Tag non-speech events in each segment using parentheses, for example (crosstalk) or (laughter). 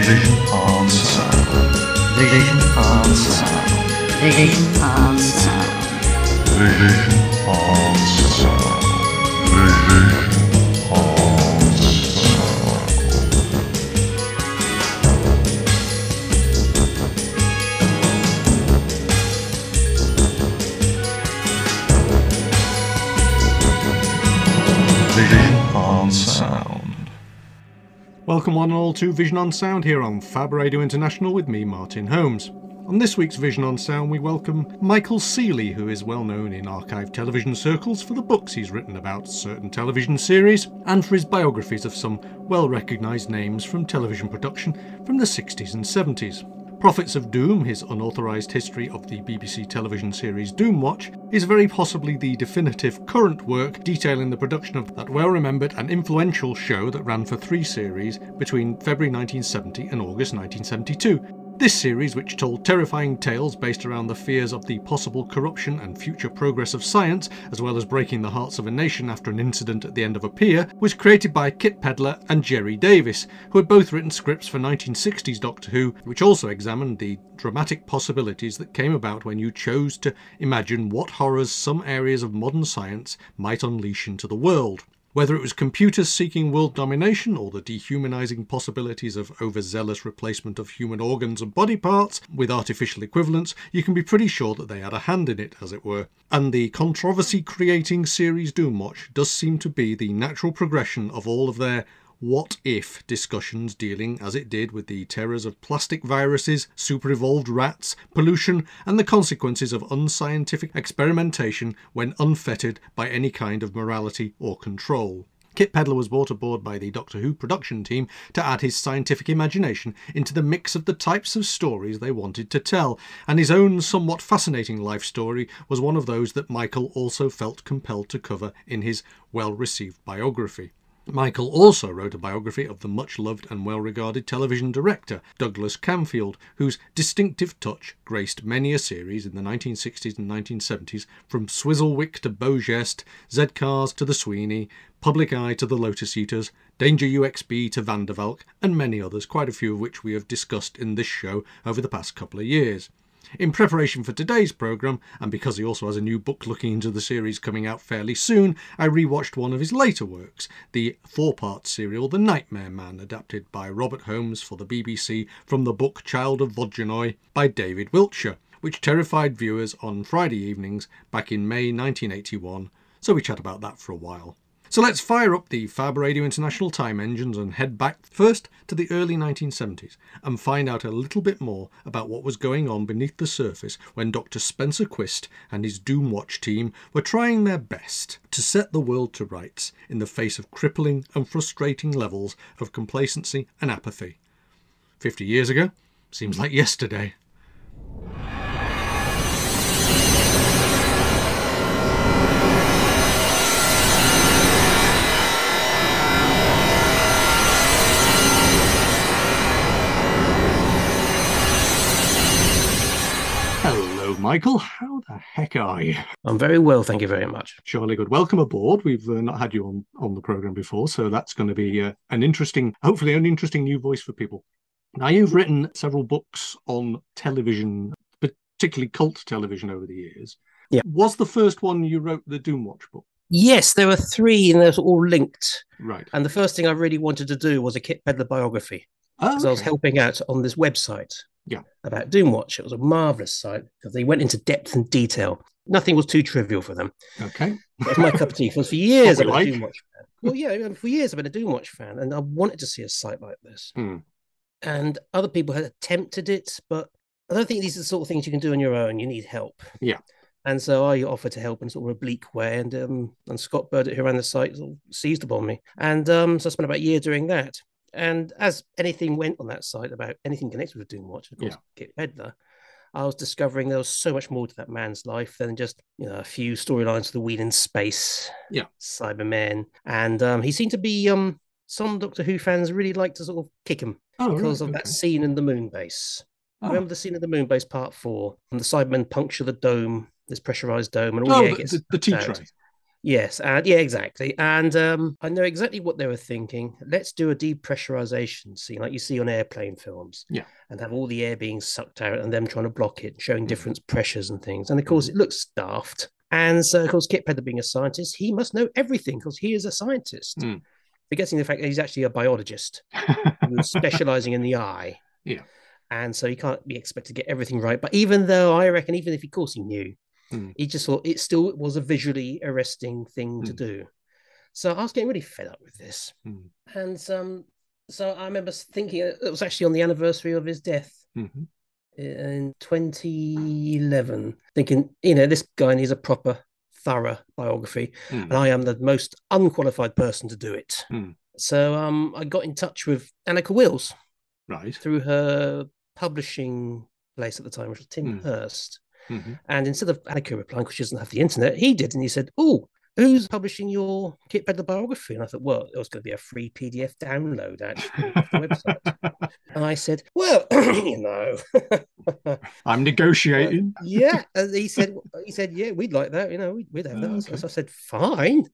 Vision on Sound. Vision on sound. Vision on sound. Vision on Sound. Vision Welcome one and all to Vision on Sound here on Fab Radio International with me, Martin Holmes. On this week's Vision on Sound, we welcome Michael Seely, who is well known in archive television circles for the books he's written about certain television series and for his biographies of some well recognised names from television production from the 60s and 70s. Prophets of Doom, his unauthorised history of the BBC television series Doomwatch, is very possibly the definitive current work detailing the production of that well remembered and influential show that ran for three series between February 1970 and August 1972. This series, which told terrifying tales based around the fears of the possible corruption and future progress of science, as well as breaking the hearts of a nation after an incident at the end of a pier, was created by Kit Pedler and Gerry Davis, who had both written scripts for 1960s Doctor Who, which also examined the dramatic possibilities that came about when you chose to imagine what horrors some areas of modern science might unleash into the world. Whether it was computers seeking world domination or the dehumanizing possibilities of overzealous replacement of human organs and body parts with artificial equivalents, you can be pretty sure that they had a hand in it, as it were. And the controversy creating series Doomwatch does seem to be the natural progression of all of their what if discussions dealing as it did with the terrors of plastic viruses, super evolved rats, pollution, and the consequences of unscientific experimentation when unfettered by any kind of morality or control. Kit Pedler was brought aboard by the Doctor Who production team to add his scientific imagination into the mix of the types of stories they wanted to tell, and his own somewhat fascinating life story was one of those that Michael also felt compelled to cover in his well received biography. Michael also wrote a biography of the much loved and well regarded television director Douglas Camfield, whose distinctive touch graced many a series in the 1960s and 1970s, from Swizzlewick to Beau Geste, Z Cars to The Sweeney, Public Eye to The Lotus Eaters, Danger UXB to Van der Valk, and many others, quite a few of which we have discussed in this show over the past couple of years. In preparation for today's programme, and because he also has a new book looking into the series coming out fairly soon, I rewatched one of his later works, the four part serial The Nightmare Man, adapted by Robert Holmes for the BBC from the book Child of Vodyanoi by David Wiltshire, which terrified viewers on Friday evenings back in May 1981, so we chat about that for a while. So let's fire up the Fab Radio International time engines and head back first to the early 1970s and find out a little bit more about what was going on beneath the surface when Dr. Spencer Quist and his Doomwatch team were trying their best to set the world to rights in the face of crippling and frustrating levels of complacency and apathy. 50 years ago? Seems like yesterday. Michael. How the heck are you? I'm very well, thank you very much. Surely good. Welcome aboard. We've uh, not had you on, on the program before, so that's going to be uh, an interesting, hopefully, an interesting new voice for people. Now, you've written several books on television, particularly cult television over the years. Yeah. Was the first one you wrote the Doomwatch book? Yes, there were three, and they're all linked. Right. And the first thing I really wanted to do was a Kit Pedler biography Oh, because I was helping out on this website. Yeah. About Doomwatch. It was a marvelous site because they went into depth and detail. Nothing was too trivial for them. Okay. That was my cup of tea. (laughs) For years, I've been a. Doomwatch fan. Well, yeah, for years I've been a Doomwatch fan, and I wanted to see a site like this. Hmm. And other people had attempted it, but I don't think these are the sort of things you can do on your own. You need help. Yeah. And so I offered to help in sort of a bleak way, and um, and Scott Burdett, who ran the site, sort of seized upon me, and um, so I spent about a year doing that. And as anything went on that site about anything connected with Doomwatch, of course, Kit Pedler, I was discovering there was so much more to that man's life than just you know a few storylines of the Wheel in Space, Yeah. Cybermen, and um, he seemed to be um some Doctor Who fans really like to sort of kick him Oh, because right, of that scene in the moon base. Oh. Remember the scene in the moon base part four? And the Cybermen puncture the dome, this pressurized dome, and all Oh, the the, the, tea sucked tray. Yes, and yeah, exactly. And um, I know exactly what they were thinking. Let's do a depressurization scene, like you see on airplane films. Yeah. And have all the air being sucked out and them trying to block it, showing Mm. different pressures and things. And of course, it looks daft. And so, of course, Kit Pedler being a scientist, he must know everything because he is a scientist. Mm. Forgetting the fact that he's actually a biologist who's specializing in the eye. (laughs) Yeah. And so he can't be expected to get everything right. But even though I reckon, even if of course he knew, Mm. he just thought it still was a visually arresting thing to Mm. do. So I was getting really fed up with this. Mm. And um, so I remember thinking it was actually on the anniversary of his death Mhm. in 2011, thinking, you know, this guy needs a proper, thorough biography, Mm. and I am the most unqualified person to do it. Mm. So um, I got in touch with Annika Wills Right. through her publishing place at the time, which was Tim Mm. Hurst. Mhm. And instead of Annika replying because she doesn't have the internet, he did, and he said, "Oh, who's publishing your Kit Pedler biography?" And I thought, "Well, it was going to be a free PDF download actually off the website." (laughs) And I said, "Well, (clears throat) you know, (laughs) I'm negotiating. (laughs) yeah." And he said, "He said, yeah, we'd like that. You know, we'd, we'd have that." Okay. So I said, "Fine."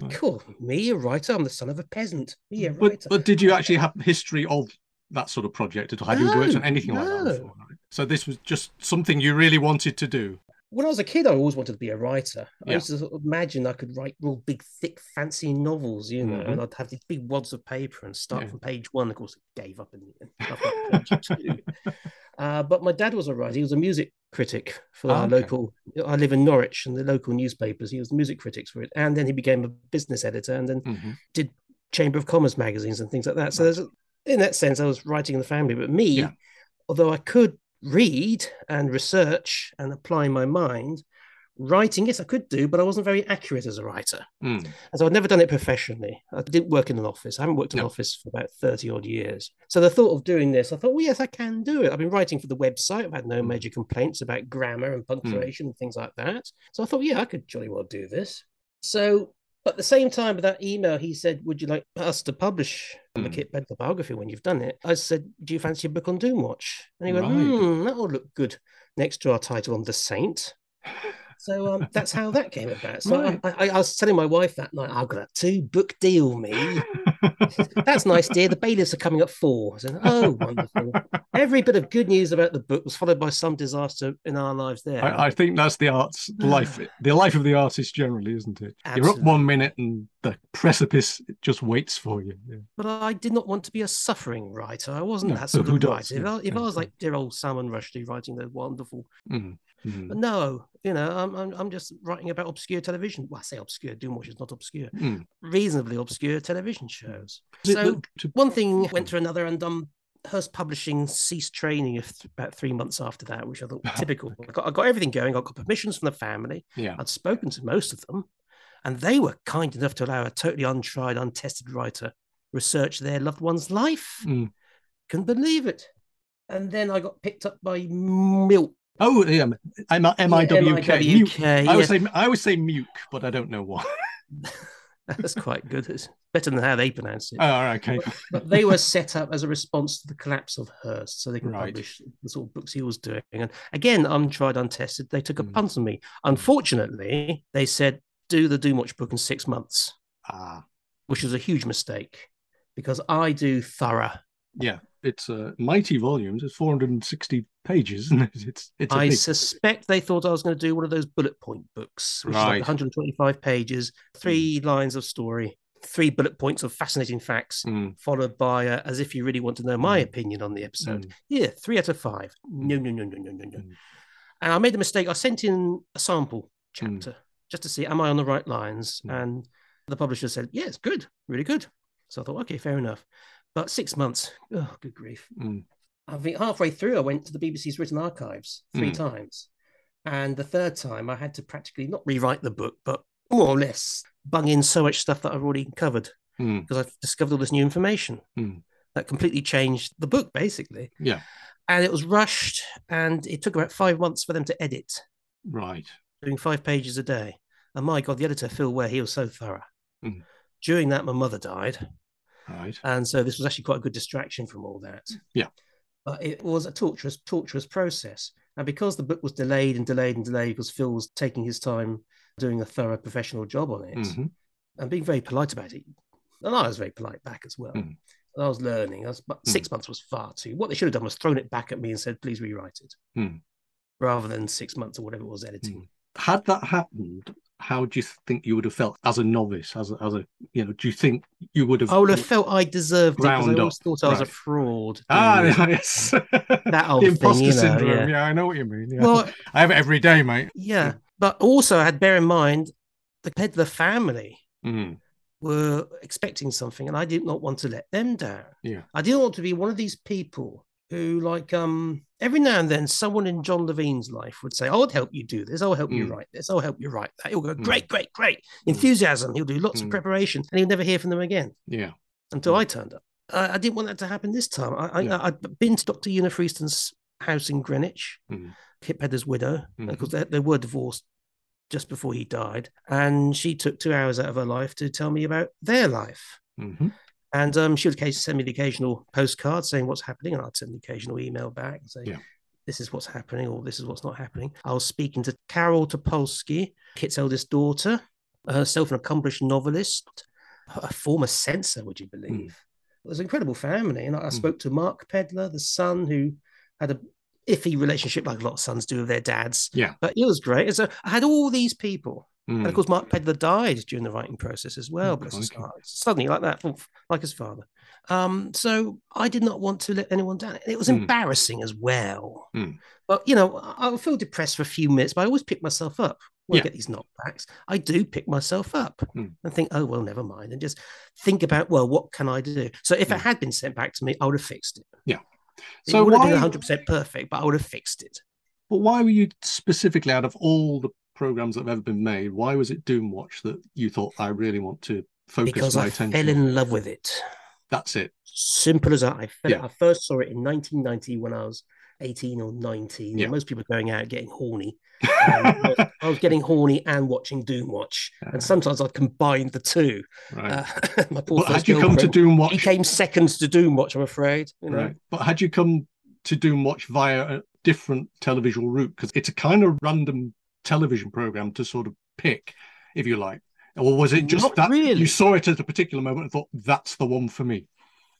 Right. Cool. Me, a writer. I'm the son of a peasant. Me, a But, writer. but did you actually have history of that sort of project at all? Have you worked on No, anything like that before? So this was just something you really wanted to do. when I was a kid, I always wanted to be a writer. I used to sort of imagine I could write real big, thick, fancy novels, you know, Mhm. and I'd have these big wads of paper and start Yeah. from page one. Of course, I gave up in. Page (laughs) two. Uh, but my dad was a writer. He was a music critic for Ah, our okay. local. I live in Norwich, and the local newspapers. He was the music critics for it, and then he became a business editor, and then Mhm. did Chamber of Commerce magazines and things like that. So Right. in that sense, I was writing in the family. But me, Yeah. although I could read and research and apply my mind, writing, yes, I could do, but I wasn't very accurate as a writer. Mm. And so I'd never done it professionally. I didn't work in an office. I haven't worked in an office for about 30 odd years. So the thought of doing this, I thought, well, yes, I can do it. I've been writing for the website. I've had no Mm. major complaints about grammar and punctuation and things like that. So I thought, yeah, I could jolly well do this. So at the same time with that email, he said, Would you like us to publish the Mm. Kit Pedler biography when you've done it? I said, Do you fancy a book on Doomwatch? And he went, Right. Hmm, that will look good next to our title on The Saint. So um, that's how that came about. So (laughs) Right. I, I, I was telling my wife that night, I've got a two book deal, me. (laughs) That's nice, dear. The bailiffs are coming at four. I said, oh, wonderful. Every bit of good news about the book was followed by some disaster in our lives there. I, I think that's the arts the life, the life of the artist generally, isn't it? You're up one minute and the precipice just waits for you. Yeah. But I did not want to be a suffering writer. I wasn't No, that sort of does? writer. If, Yeah, I, if yeah, I was like dear old Salman Rushdie writing the wonderful, Mm, mm, but no, you know, I'm, I'm I'm just writing about obscure television. Well, I say obscure. Doomwatch is not obscure. mm. Reasonably obscure television shows. So to- one thing went to another, and um, Hirst Publishing ceased training about three months after that, which I thought (laughs) typical. I got, I got everything going. I got permissions from the family. yeah. I'd spoken to most of them, and they were kind enough to allow a totally untried, untested writer research their loved one's life. Mm. Couldn't believe it. And then I got picked up by Miwk. Oh, yeah. M I W K. I always say I always say Muke, but I don't know why. (laughs) That's quite good. It's better than how they pronounce it. Oh, all right, okay. (laughs) but they were set up as a response to the collapse of Hirst, so they could Right. publish the sort of books he was doing. And again, untried, untested, they took a Mm. punt on me. Unfortunately, they said, do the Doomwatch book in six months, Ah, which was a huge mistake because I do thorough. yeah. It's uh, mighty volumes. It's 460 pages, isn't it? It's it's I big. suspect they thought I was going to do one of those bullet point books, which is Right. like 125 pages, three lines of story, three bullet points of fascinating facts, Mm, followed by uh, as if you really want to know my Mm. opinion on the episode. mm, Yeah, three out of five. No, no, no, no, no, no, no. Mm. And I made the mistake. I sent in a sample Mm. chapter just to see am I on the right lines. Mm. And the publisher said, "Yeah, it's good, really good." So I thought, okay, fair enough. But six months, oh, good grief! Mm. I think halfway through, I went to the BBC's written archives three Mm. times, and the third time, I had to practically not rewrite the book, but more or less bung in so much stuff that I've already covered Mm. because I've discovered all this new information Mm. that completely changed the book, basically. Yeah. And it was rushed, and it took about five months for them to edit, Right. doing five pages a day. And my God, the editor, Phil Ware, he was so thorough. Mm. During that, my mother died. Right. And so this was actually quite a good distraction from all that. Yeah. But it was a torturous, torturous process. And because the book was delayed and delayed and delayed because Phil was taking his time doing a thorough professional job on it Mhm. and being very polite about it. And I was very polite back as well. Mm. I was learning. I was, but six months was far too. What they should have done was thrown it back at me and said, please rewrite it. Mm. Rather than six months or whatever it was editing. Had that happened, how do you think you would have felt as a novice? As a, as a you know, do you think you would have? I would have felt I deserved it because I always up, thought I was a fraud. Ah, (laughs) yes. That old the thing, imposter you know, syndrome. yeah. I know what you mean. Yeah. Well, I have it every day, mate. yeah. But also, I had bear in mind the head of the family Mm. were expecting something, and I did not want to let them down. Yeah. I didn't want to be one of these people who, like, um, every now and then, someone in John Levine's life would say, "I'll help you do this. I'll help you Mm. write this. I'll help you write that." He'll go, Mm. "Great, great, great!" Mm. Enthusiasm. He'll do lots Mm. of preparation, and he'll never hear from them again Yeah. until Mm. I turned up. I, I didn't want that to happen this time. I, Yeah. I, I'd been to Dr. Una Freeston's house in Greenwich, Mm. Kit Pedler's widow, Mhm. because they, they were divorced just before he died. And she took two hours out of her life to tell me about their life. hmm And um, she would occasionally send me the occasional postcard saying what's happening, and I'd send the occasional email back and say, Yeah. this is what's happening, or this is what's not happening. I was speaking to Carol Topolski, Kit's eldest daughter, herself an accomplished novelist, a former censor, would you believe? It was an incredible family. And I, I Mm. spoke to Mark Pedler, the son who had a iffy relationship like a lot of sons do with their dads. Yeah. But it was great. And so I had all these people. And Mm. of course, Mark Pedler died during the writing process as well, bless his heart. Suddenly, like that, like his father. Um, so I did not want to let anyone down. It was Mm. embarrassing as well. Mm. But you know, I- feel depressed for a few minutes, but I always pick myself up. When Yeah. I get these knockbacks, I do pick myself up Mm. and think, oh well, never mind, and just think about, well, what can I do? So if it had been sent back to me, I would have fixed it. Yeah. So it would have been 100 percent perfect, but I would have fixed it. But why were you specifically out of all the programs that have ever been made? Why was it Doomwatch that you thought I really want to focus Because my I attention? fell in love with it. That's it. Simple as that. I, fell, Yeah. I first saw it in 1990 when I was 18 or 19. Yeah. Most people are going out getting horny. (laughs) Um, I, was, getting horny and watching Doomwatch. Uh, And sometimes I'd combine the two. right. Uh, (laughs) my poor but had you come to Doomwatch? He came second to Doomwatch, I'm afraid. You know? Right. But had you come to Doomwatch via a different televisual route? Because it's a kind of random television program to sort of pick, if you like. Or was it just Not that really. you saw it at a particular moment and thought that's the one for me?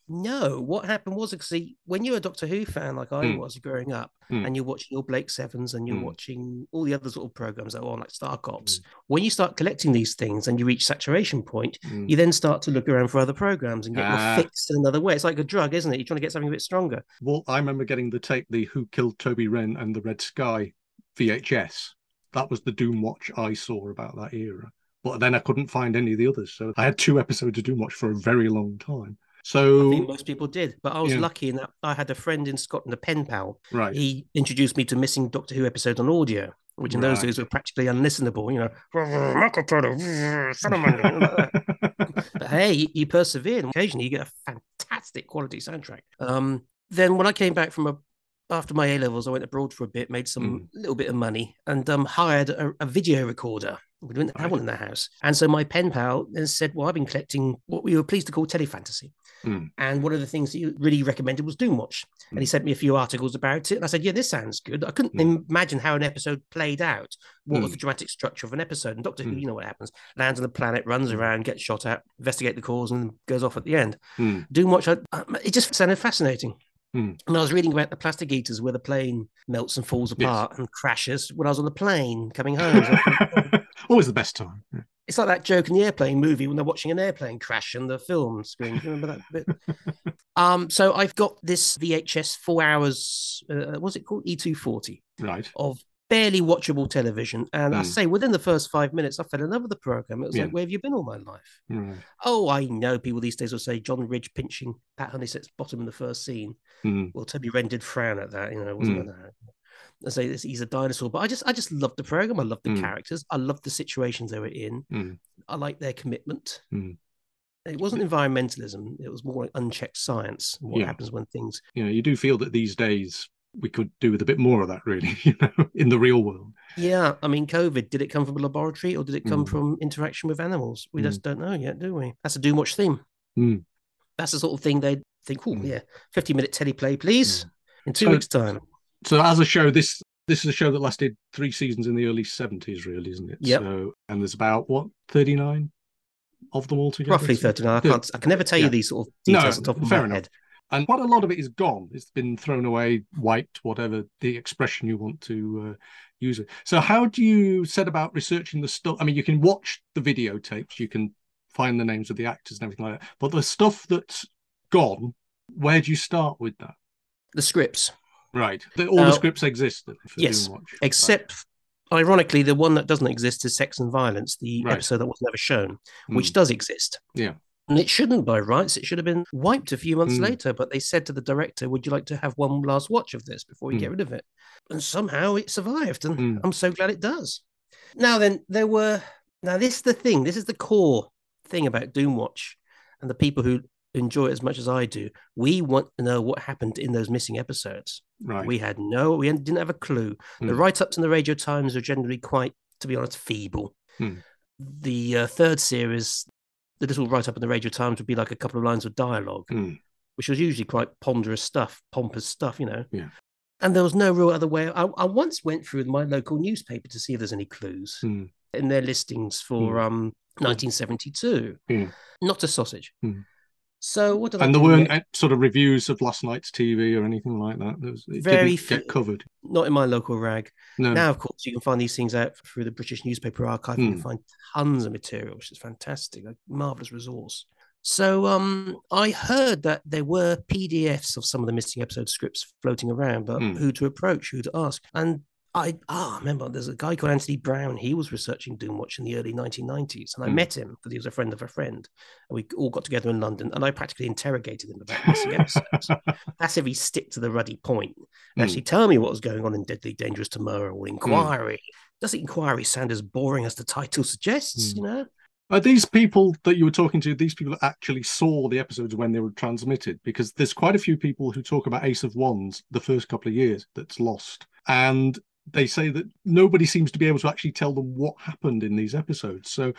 No, what happened was, see, when you're a Doctor Who fan like I Hmm. was growing up, Hmm. and you're watching your Blake Sevens and you're Hmm. watching all the other sort of programs that are on, like Star Cops, when you start collecting these things and you reach saturation point, Mm. you then start to look around for other programs and get Ah. your fix in another way. It's like a drug, isn't it? You're trying to get something a bit stronger. Well, I remember getting the tape, the Who Killed Toby Wren and the Red Sky VHS. That was the Doomwatch I saw about that era. But then I couldn't find any of the others. So I had two episodes of Doomwatch for a very long time. I So, think most people did, but I was Yeah. lucky in that I had a friend in Scotland, a pen pal. right. He introduced me to missing Doctor Who episodes on audio, which in those days were practically unlistenable. You know, Marco Polo, Salamander, like that. but hey, you, you persevere. and Occasionally, you get a fantastic quality soundtrack. Um, then when I came back from a after my A levels, I went abroad for a bit, made some little bit of money, and um, hired a, a video recorder. We didn't have Right. one in the house, and so my pen pal then said, "Well, I've been collecting what we were pleased to call telefantasy." Mm. And one of the things that you really recommended was Doomwatch. And he Mm. sent me a few articles about it. And I said, Yeah, this sounds good. I couldn't Mm. imagine how an episode played out. What was Mm. the dramatic structure of an episode? And Doctor Who, Mm. you know what happens. Lands on the planet, runs Mm. around, gets shot at, investigate the cause, and goes off at the end. Mm. Doomwatch, I, I- it just sounded fascinating. Mm. And I was reading about the plastic eaters where the plane melts and falls Yes. apart and crashes when I was on the plane coming home. (laughs) Always the best time. Yeah. it's like that joke in the airplane movie when they're watching an airplane crash on the film screen. Remember that bit? (laughs) um, so I've got this VHS four hours. Uh, what's it called? E240 Right. of barely watchable television. And I Mm. say within the first five minutes, I fell in love with the program. It was Yeah. like, where have you been all my life? Right. Oh, I know people these days will say John Ridge pinching Pat Hunnisett's bottom in the first scene. Mm. Well, Toby Wren did frown at that, you know, wasn't Mm. it? I say this, he's a dinosaur, but I just, I just loved the program. I loved the Mm. characters. I loved the situations they were in. Mm. I liked their commitment. Mm. It wasn't environmentalism; it was more like unchecked science. What Yeah. happens when things? You know, you do feel that these days we could do with a bit more of that, really, (laughs) you know, in the real world. Yeah, I mean, COVID. Did it come from a laboratory or did it come Mm. from interaction with animals? We Mm. just don't know yet, do we? That's a Doomwatch theme. Mm. That's the sort of thing they'd think. Oh, yeah, fifty-minute teleplay, please, in two So- weeks' time. So, as a show, this This is a show that lasted three seasons in the early 70s, really, isn't it? Yep. So, and there's about, what, 39 of them altogether? Roughly 39. I can't. I can never tell Yeah. you these sort of No, details on top of fair my enough. head. And quite a lot of it is gone. It's been thrown away, wiped, whatever the expression you want to uh, use it. So, how do you set about researching the stuff? I mean, you can watch the videotapes, you can find the names of the actors and everything like that. But the stuff that's gone, where do you start with that? The scripts, Right. The, all Uh, the scripts exist. Yes, except ironically, the one that doesn't exist is Sex and Violence, the Right. episode that was never shown, which Mm. does exist. Yeah. And it shouldn't by rights. It should have been wiped a few months Mm. later. But they said to the director, Would you like to have one last watch of this before we Mm. get rid of it? And somehow it survived. And Mm. I'm so glad it does. Now, then, there were. Now, this is the thing. This is the core thing about Doomwatch and the people who enjoy it as much as I do. We want to know what happened in those missing episodes. Right. We had no, we didn't have a clue. The Mm. write ups in the Radio Times are generally quite, to be honest, feeble. Hmm. The uh, third series, the little write up in the Radio Times would be like a couple of lines of dialogue, Mm. which was usually quite ponderous stuff, pompous stuff, you know. Yeah. And there was no real other way. I, I once went through my local newspaper to see if there's any clues Mm. in their listings for um 1972. Yeah. Not a sausage. So what did I And there weren't sort of reviews of last night's TV or anything like that. There was, it Very few. get covered. Not in my local rag. No. Now, of course, you can find these things out through the British Newspaper Archive. You Hmm. can find tons of material, which is fantastic, a marvelous resource. So, um, I heard that there were PDFs of some of the missing episode scripts floating around, but Hmm. who to approach, who to ask, and I ah remember there's a guy called Anthony Brown. He was researching Doomwatch in the early 1990s, and I Hmm. met him because he was a friend of a friend. And we all got together in London, and I practically interrogated him about missing episodes. (laughs) That's if he stick to the ruddy point. Hmm. Actually, tell me what was going on in Deadly Dangerous Tomorrow or Inquiry. Does the Inquiry sound as boring as the title suggests? Hmm. You know, Are these people that you were talking to, these people that actually saw the episodes when they were transmitted? Because there's quite a few people who talk about Ace of Wands the first couple of years that's lost. And they say that nobody seems to be able to actually tell them what happened in these episodes. So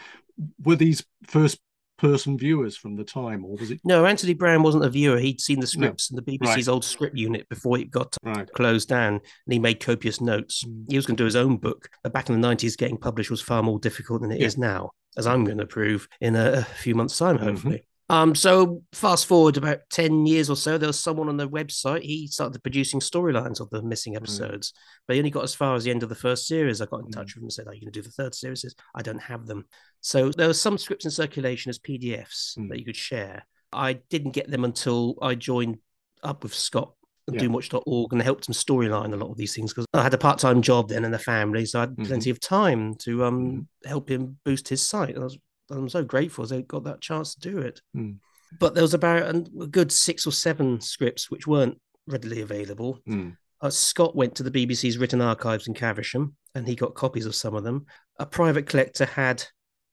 were these first person viewers from the time, or was it no, Anthony Brown wasn't a viewer. He'd seen the scripts in the BBC's Right. old script unit before it got right? closed down, and he made copious notes. Mm. He was going to do his own book, but back in the 90s, getting published was far more difficult than it is Yeah. now, as I'm going to prove in a, few months' time, Mhm. hopefully. Um, so fast forward about 10 years or so, there was someone on the website. He started producing storylines of the missing episodes, but he only got as far as the end of the first series. I got in touch with him and said, Are you going to do the third series? Says, I don't have them. So there were some scripts in circulation as PDFs Mm. that you could share. I didn't get them until I joined up with Scott at Yeah. doomwatch.org and helped him storyline a lot of these things because I had a part time job then and a family. So I had Mhm. plenty of time to um, Mhm. help him boost his site. I was, I'm so grateful they got that chance to do it. Mm. But there was about a good six or seven scripts which weren't readily available. Mm. Uh, Scott went to the BBC's written archives in Caversham and he got copies of some of them. A private collector had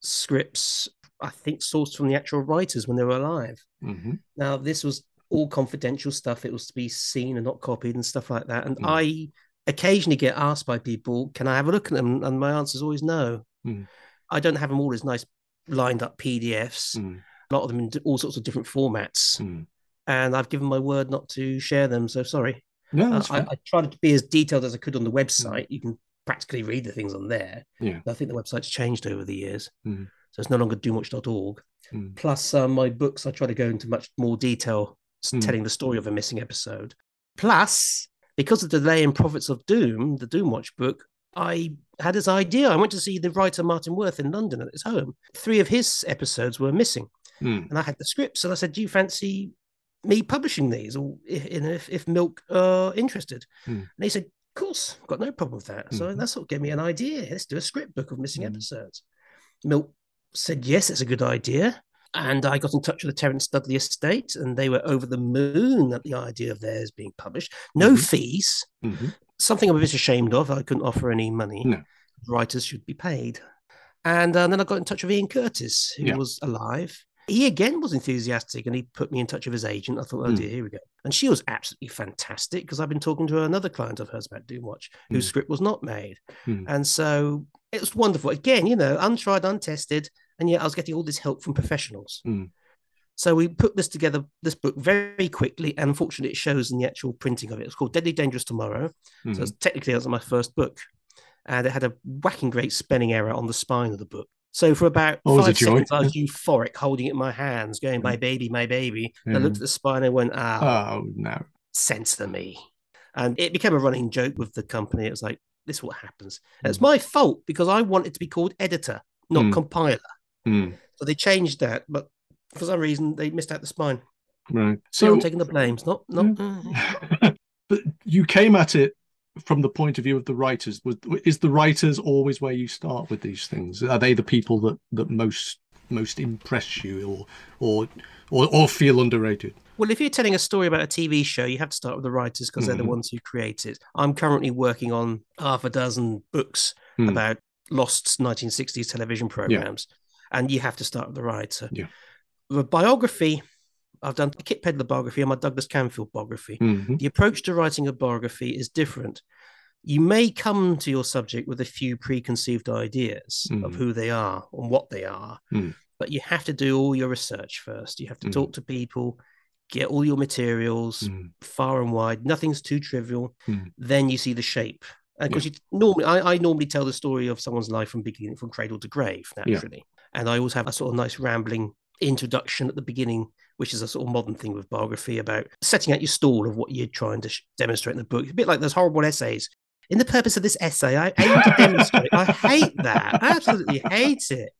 scripts, I think, sourced from the actual writers when they were alive. hmm Now, this was all confidential stuff. It was to be seen and not copied and stuff like that. And Mm. I occasionally get asked by people, can I have a look at them? And my answer is always no. Mm. I don't have them all as nice lined up PDFs, Mm. a lot of them in all sorts of different formats. Mm. And I've given my word not to share them. So sorry. No, Uh, that's I, fine. I tried to be as detailed as I could on the website. You can practically read the things on there. Yeah. I think the website's changed over the years. Mhm. So it's no longer doomwatch.org. Mm. Plus, uh, my books, I try to go into much more detail Mm. telling the story of a missing episode. Plus, because of the delay in Prophets of Doom, the Doomwatch book, I had this idea. I went to see the writer Martin Worth in London at his home. Three of his episodes were missing Mm. and I had the scripts, and I said, "Do you fancy me publishing these, or if if, if Miwk are interested?" Hmm. And he said, "Of course, got no problem with that." So Mhm. that's what gave me an idea. Let's do a script book of missing Hmm. episodes. Miwk said, "Yes, it's a good idea." And I got in touch with the Terence Dudley estate, and they were over the moon at the idea of theirs being published. No Mhm. fees, hmm something I'm a bit ashamed of. I couldn't offer any money. No. Writers should be paid. And uh, then I got in touch with Ian Curteis, who Yeah. was alive. He again was enthusiastic and he put me in touch with his agent. I thought, oh Mm. dear, here we go. And she was absolutely fantastic because I've been talking to another client of hers about Doomwatch whose Mm. script was not made. Mm. And so it was wonderful. Again, you know, untried, untested. And yet I was getting all this help from professionals. Mm. So we put this together, this book very quickly, and unfortunately, it shows in the actual printing of it. It's called Deadly Dangerous Tomorrow. Mhm. So it's technically that was my first book, and it had a whacking great spelling error on the spine of the book. So for about Oh, five seconds, I was euphoric, holding it in my hands, going, "My baby, my baby." And I looked at the spine and went, "Ah, Oh no. censor me." And it became a running joke with the company. It was like, "This is what happens." And it's Mm. my fault because I wanted to be called editor, not Mm. compiler. Mm, So they changed that, but for some reason they missed out the spine. right. So I'm taking the blames, not not. uh, (laughs) but you came at it from the point of view of the writers. Was is the writers always where you start with these things? Are they the people that that most most impress you, or or or, or feel underrated? Well, if you're telling a story about a TV show, you have to start with the writers because they're the Mhm. ones who create it. I'm currently working on half a dozen books Hmm. about lost 1960s television programs, and you have to start with the writer. Yeah. The biography, I've done a Kit Pedler biography and my Douglas Camfield biography. Mhm. The approach to writing a biography is different. You may come to your subject with a few preconceived ideas of Mhm. who they are and what they are, Mm. but you have to do all your research first. You have to Mm. talk to people, get all your materials Mm. far and wide. Nothing's too trivial. Mm. Then you see the shape. Because you normally, I, I normally tell the story of someone's life from beginning, from cradle to grave, Yeah. naturally. And I always have a sort of nice rambling introduction at the beginning, which is a sort of modern thing with biography about setting out your stall of what you're trying to sh- demonstrate in the book. A bit like those horrible essays. In the purpose of this essay, I aim to demonstrate. I hate that. I absolutely hate it.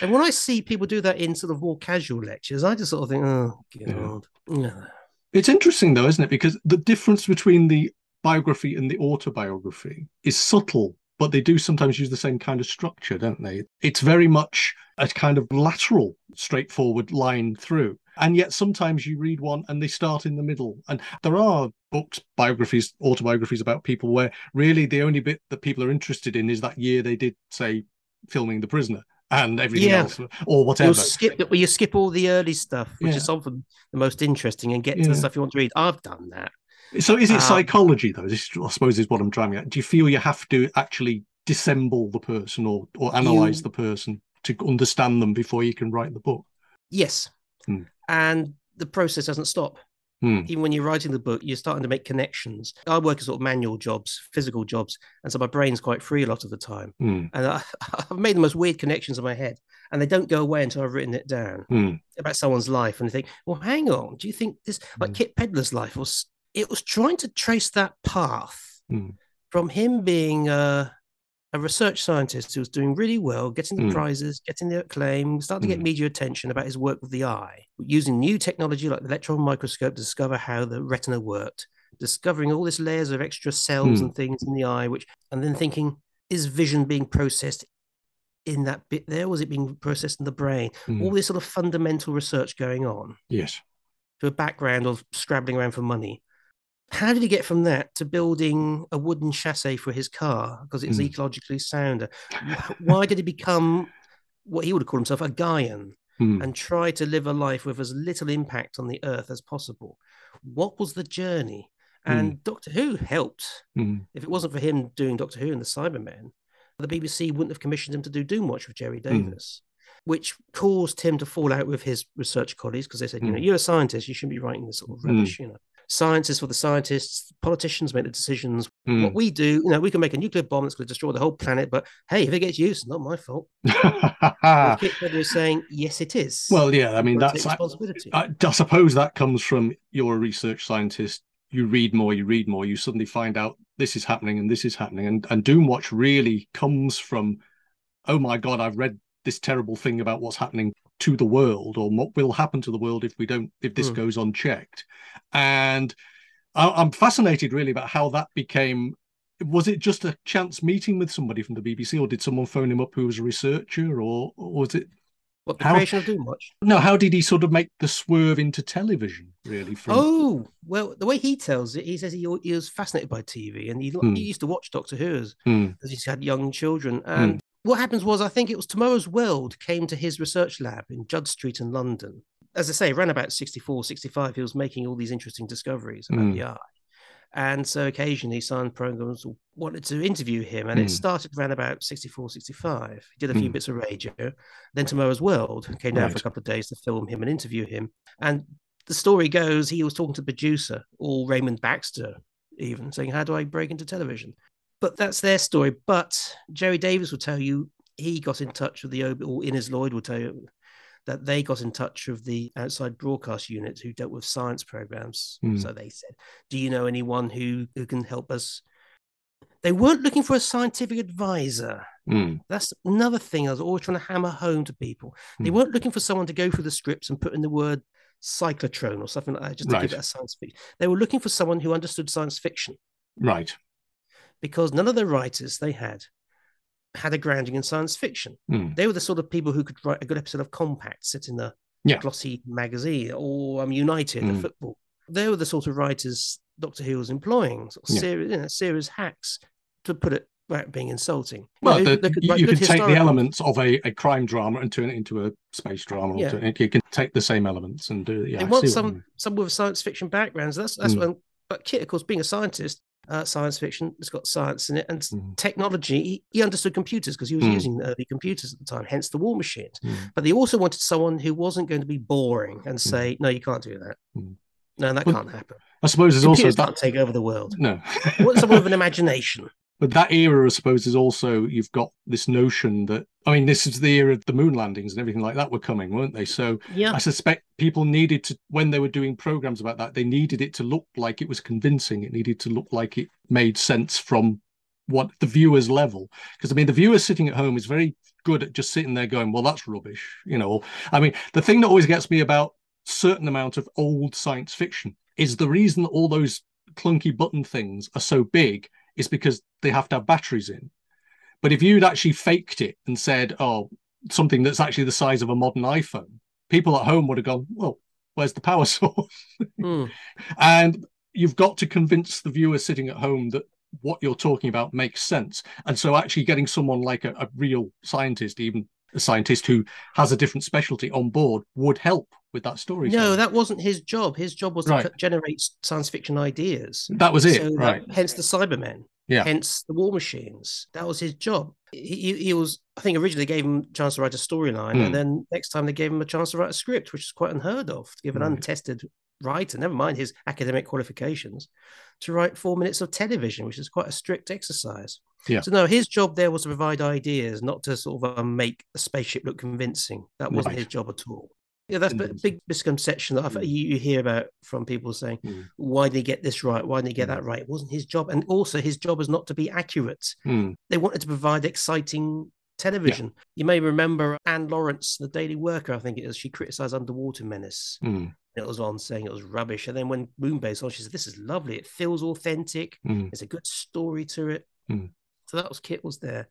And when I see people do that in sort of more casual lectures, I just sort of think, oh god, Ugh. It's interesting though, isn't it? Because the difference between the biography and the autobiography is subtle, but they do sometimes use the same kind of structure, don't they? It's very much a kind of lateral, straightforward line through. And yet sometimes you read one and they start in the middle. And there are books, biographies, autobiographies about people where really the only bit that people are interested in is that year they did, say, filming The Prisoner and everything Yeah. else or whatever. You'll skip well, you skip all the early stuff, which Yeah. is often the most interesting, and get to Yeah. the stuff you want to read. I've done that. So is it Um, psychology though? This I suppose is what I'm driving at. Do you feel you have to actually dissemble the person or or analyze You- the person to understand them before you can write the book? Yes, Hmm. and the process doesn't stop. Hmm. Even when you're writing the book, you're starting to make connections. I work at sort of manual jobs, physical jobs, and so my brain's quite free a lot of the time. Hmm. And I, (laughs) I've made the most weird connections in my head, and they don't go away until I've written it down Hmm. about someone's life. And you think, well, hang on, do you think this, like Hmm. Kit Pedler's life was, it was trying to trace that path Hmm. from him being a, a research scientist who was doing really well, getting the Hmm. prizes, getting the acclaim, starting to get Hmm. media attention about his work with the eye, using new technology like the electron microscope to discover how the retina worked, discovering all these layers of extra cells Hmm. and things in the eye, which, and then thinking, is vision being processed in that bit there? Was it being processed in the brain? Hmm. All this sort of fundamental research going on Yes. to a background of scrabbling around for money. How did he get from that to building a wooden chassis for his car because it's Mm. ecologically sounder? Why did he become what he would have called himself a Gaian Hmm. and try to live a life with as little impact on the earth as possible? What was the journey? And Doctor Who helped. Hmm. If it wasn't for him doing Doctor Who and the Cybermen, the BBC wouldn't have commissioned him to do Doomwatch with Gerry Davis, which caused him to fall out with his research colleagues because they said, you know, Mm. you're a scientist, you shouldn't be writing this sort of rubbish, you know. Science is for the scientists, politicians make the decisions. Hmm. What we do, you know, we can make a nuclear bomb that's going to destroy the whole planet, but hey, if it gets used, it's not my fault. (laughs) Pedler is saying, yes, it is. Well, yeah. I mean, You've got to that's take I. I, I suppose that comes from you're a research scientist. You read more, you read more. You suddenly find out this is happening and this is happening. And and Doomwatch really comes from, oh my god, I've read this terrible thing about what's happening to the world or what will happen to the world if we don't if this Hmm. goes unchecked. And I, I'm fascinated really about how that became. Was it just a chance meeting with somebody from the BBC, or did someone phone him up who was a researcher, or, or was it what the how- creation of Doomwatch? no, how did he sort of make the swerve into television, really? From Oh, well, the way he tells it, he says he, he was fascinated by TV and he, Hmm. he used to watch Doctor Who as, Hmm. as he's had young children. And what happens was, I think it was Tomorrow's World came to his research lab in Judd Street in London. As I say, around about 64, 65, he was making all these interesting discoveries about Hmm. the eye. And so occasionally science programs wanted to interview him. And it Mm. started around about 64, 65. He did a few Mm. bits of radio. Then Tomorrow's World came down for a couple of days to film him and interview him. And the story goes he was talking to the producer, or Raymond Baxter, even saying, How do I break into television? But that's their story. But Gerry Davis will tell you he got in touch with the, OB or Innes Lloyd will tell you that they got in touch with the outside broadcast unit who dealt with science programs. Hmm. So they said, Do you know anyone who, who can help us? They weren't looking for a scientific advisor. Mm. That's another thing I was always trying to hammer home to people. They Hmm. weren't looking for someone to go through the scripts and put in the word cyclotron or something like that, just to give it a science fiction. They were looking for someone who understood science fiction Right. Because none of the writers they had had a grounding in science fiction. Mm. They were the sort of people who could write a good episode of Compact, sit in a Yeah. glossy magazine, or um, United, Mm. the football. They were the sort of writers Doctor Who was employing, sort of Yeah. serious, you know, serious hacks, to put it without being insulting. You Well, know, the, could you you could take the elements of a, a crime drama and turn it into a space drama. or Yeah. it- you can take the same elements and do it. Yeah, I want you some some with science fiction backgrounds. That's that's Mm. when. But Kit, of course, being a scientist, uh, science fiction, it's got science in it and Mm. technology. He, he understood computers because he was Mm. using early computers at the time, hence the war machines. Mm. But they also wanted someone who wasn't going to be boring and say, "No, you can't do that. Mm. No, that Well, can't happen. I suppose there's also that. can't take over the world." No, someone with an (laughs) imagination. But that era, I suppose, is also you've got this notion that I mean, this is the era of the moon landings and everything like that were coming, weren't they? So Yeah, I suspect people needed to, when they were doing programs about that, they needed it to look like it was convincing. It needed to look like it made sense from what the viewer's level. Because I mean, the viewer sitting at home is very good at just sitting there going, well, that's rubbish. You know, I mean, the thing that always gets me about certain amount of old science fiction is the reason that all those clunky button things are so big is because they have to have batteries in. But if you'd actually faked it and said, oh, something that's actually the size of a modern iPhone, people at home would have gone, well, where's the power (laughs) source? Mm. and you've got to convince the viewer sitting at home that what you're talking about makes sense. And so actually getting someone like a, a real scientist, even a scientist who has a different specialty on board would help with that story. no, that wasn't his job. His job was to Right. co- generate science fiction ideas. that was it, So that- right? hence the Cybermen. Yeah. Hence the War Machines. That was his job. He, he, was, I think, originally gave him a chance to write a storyline, Hmm. and then next time they gave him a chance to write a script, which is quite unheard of. To give an Right. untested writer, never mind his academic qualifications, to write four minutes of television, which is quite a strict exercise. Yeah. So no, his job there was to provide ideas, not to sort of um, make a spaceship look convincing. That wasn't Right. his job at all. Yeah, that's a big misconception that I think you, you hear about from people saying, Mm. why did he get this right? Why didn't he get Mm. that right? It wasn't his job. And also, his job was not to be accurate. Mm, They wanted to provide exciting television. You may remember Anne Lawrence, the Daily Worker, I think it is, she criticized Underwater Menace. mm, It was on saying it was rubbish. And then when Moonbase on, she said, This is lovely. It feels authentic. There's a good story to it. Mm. So that was Kit was there.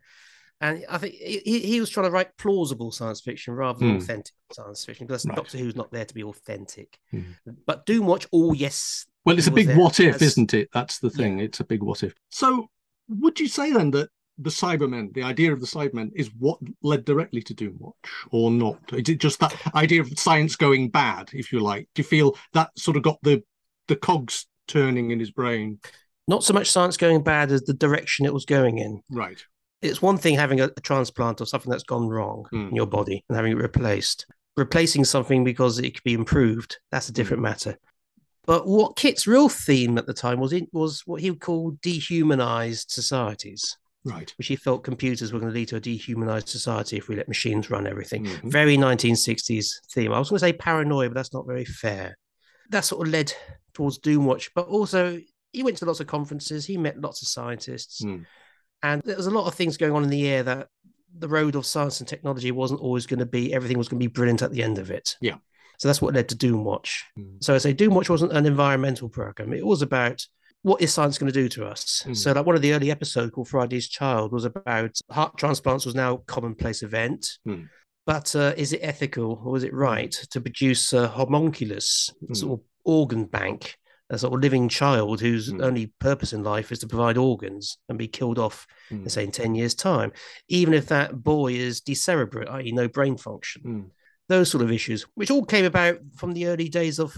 And I think he, he- was trying to write plausible science fiction rather than Mm. authentic science fiction because Right. Doctor Who's not there to be authentic. Mm. But Doomwatch, oh, yes. Well, it's a big what if, as- isn't it? That's the thing. It's a big what if. So, would you say then that the Cybermen, the idea of the Cybermen, is what led directly to Doomwatch, or not? Is it just that idea of science going bad, if you like? Do you feel that sort of got the the cogs turning in his brain? Not so much science going bad as the direction it was going in. Right. It's one thing having a, a transplant or something that's gone wrong Mm. in your body and having it replaced. Replacing something because it could be improved, that's a different matter. But what Kit's real theme at the time was in, was what he would call dehumanized societies, Right. which he felt computers were going to lead to a dehumanized society if we let machines run everything. Mhm. Very 1960s theme. I was going to say paranoia, but that's not very fair. That sort of led towards Doomwatch, but also he went to lots of conferences. He met lots of scientists, Mm. and there was a lot of things going on in the air that the road of science and technology wasn't always going to be everything was going to be brilliant at the end of it. Yeah. So that's what led to Doomwatch. Mm. So I say Doomwatch wasn't an environmental program. It was about what is science going to do to us. Mm. So like one of the early episodes called Friday's Child was about heart transplants was now a commonplace event. Mm. But uh, is it ethical or is it right to produce a homunculus, a Mm. sort of organ bank, a sort of living child whose Mm. only purpose in life is to provide organs and be killed off, Mm. say, in 10 years' time, even if that boy is decerebrate, i.e., no brain function? Mm. Those sort of issues, which all came about from the early days of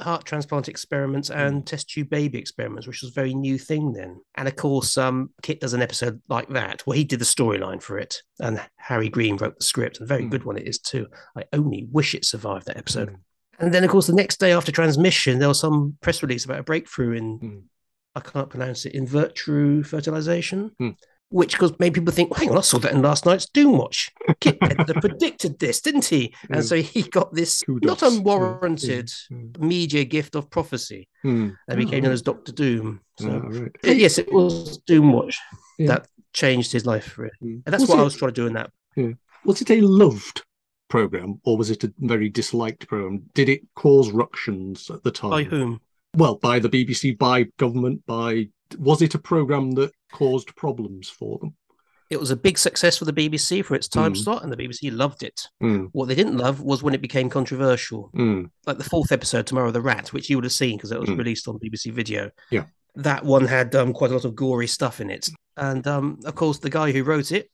heart transplant experiments and test tube baby experiments, which was a very new thing then. And of course, um, Kit does an episode like that. Well, he did the storyline for it, and Harry Green wrote the script. A very Mm. good one it is too. I only wish it survived that episode. Mm. And then, of course, the next day after transmission, there was some press release about a breakthrough in, Mm. I can't pronounce it, in vitro fertilization, Mm. which because made people think, hang on, I saw that in last night's Doomwatch. Kit Pedler (laughs) predicted this, didn't he? And Mm. so he got this Kudos. not unwarranted Mm, media gift of prophecy mm. and became known as Doctor Doom. So, Ah, right. Yes, it was Doomwatch Yeah. that changed his life for it. Mm. And that's Was what it- I was trying to do in that. Was it a loved program or was it a very disliked program? Did it cause ructions at the time? By whom? Well, by the BBC, by government, by was it a program that caused problems for them? It was a big success for the BBC for its time Mm. slot, and the BBC loved it. Mm, What they didn't love was when it became controversial. mm, Like the fourth episode, Tomorrow the Rat, which you would have seen because it was Mm. released on BBC Video. Yeah. That one had um, quite a lot of gory stuff in it. And um, of course, the guy who wrote it,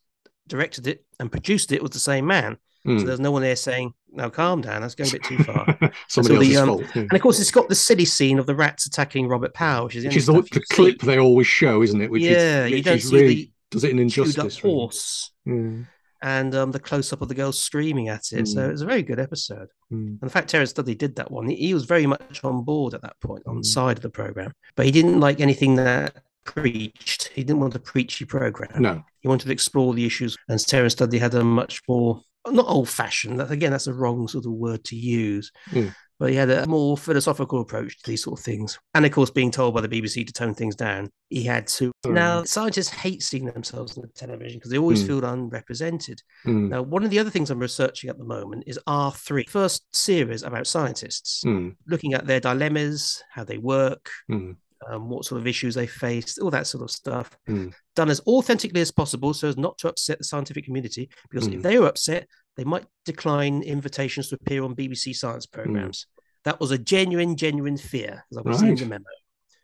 directed it, and produced it was the same man. So mm. there's no one there saying, now calm down, that's going a bit too far. (laughs) Somebody So the, else's um, fault. yeah. And of course, it's got the silly scene of the rats attacking Robert Powell, which is the, Which is the, the clip they always show, isn't it? Which yeah, is, you don't see really, the does it an injustice. really. horse Mm, and um, the close up of the girl screaming at it. So Mm. it was a very good episode. mm, And in fact, Terrence Dudley did that one. He, he was very much on board at that point on the Mm. side of the program, but he didn't like anything that preached. He didn't want a preachy program. No. He wanted to explore the issues, and Terrence Dudley had a much more not old fashioned. That again, that's the wrong sort of word to use. Mm. But he had a more philosophical approach to these sort of things. And of course, being told by the BBC to tone things down, he had to. Mm. Now, scientists hate seeing themselves on the television because they always Mm. feel unrepresented. Mm, Now, one of the other things I'm researching at the moment is R3, first series about scientists, mm, looking at their dilemmas, how they work, mm, um, what sort of issues they face, all that sort of stuff, Mm. done as authentically as possible so as not to upset the scientific community. Because Mm. if they were upset, they might decline invitations to appear on BBC science Mm. programs. That was a genuine, genuine fear, as I was Right. the memo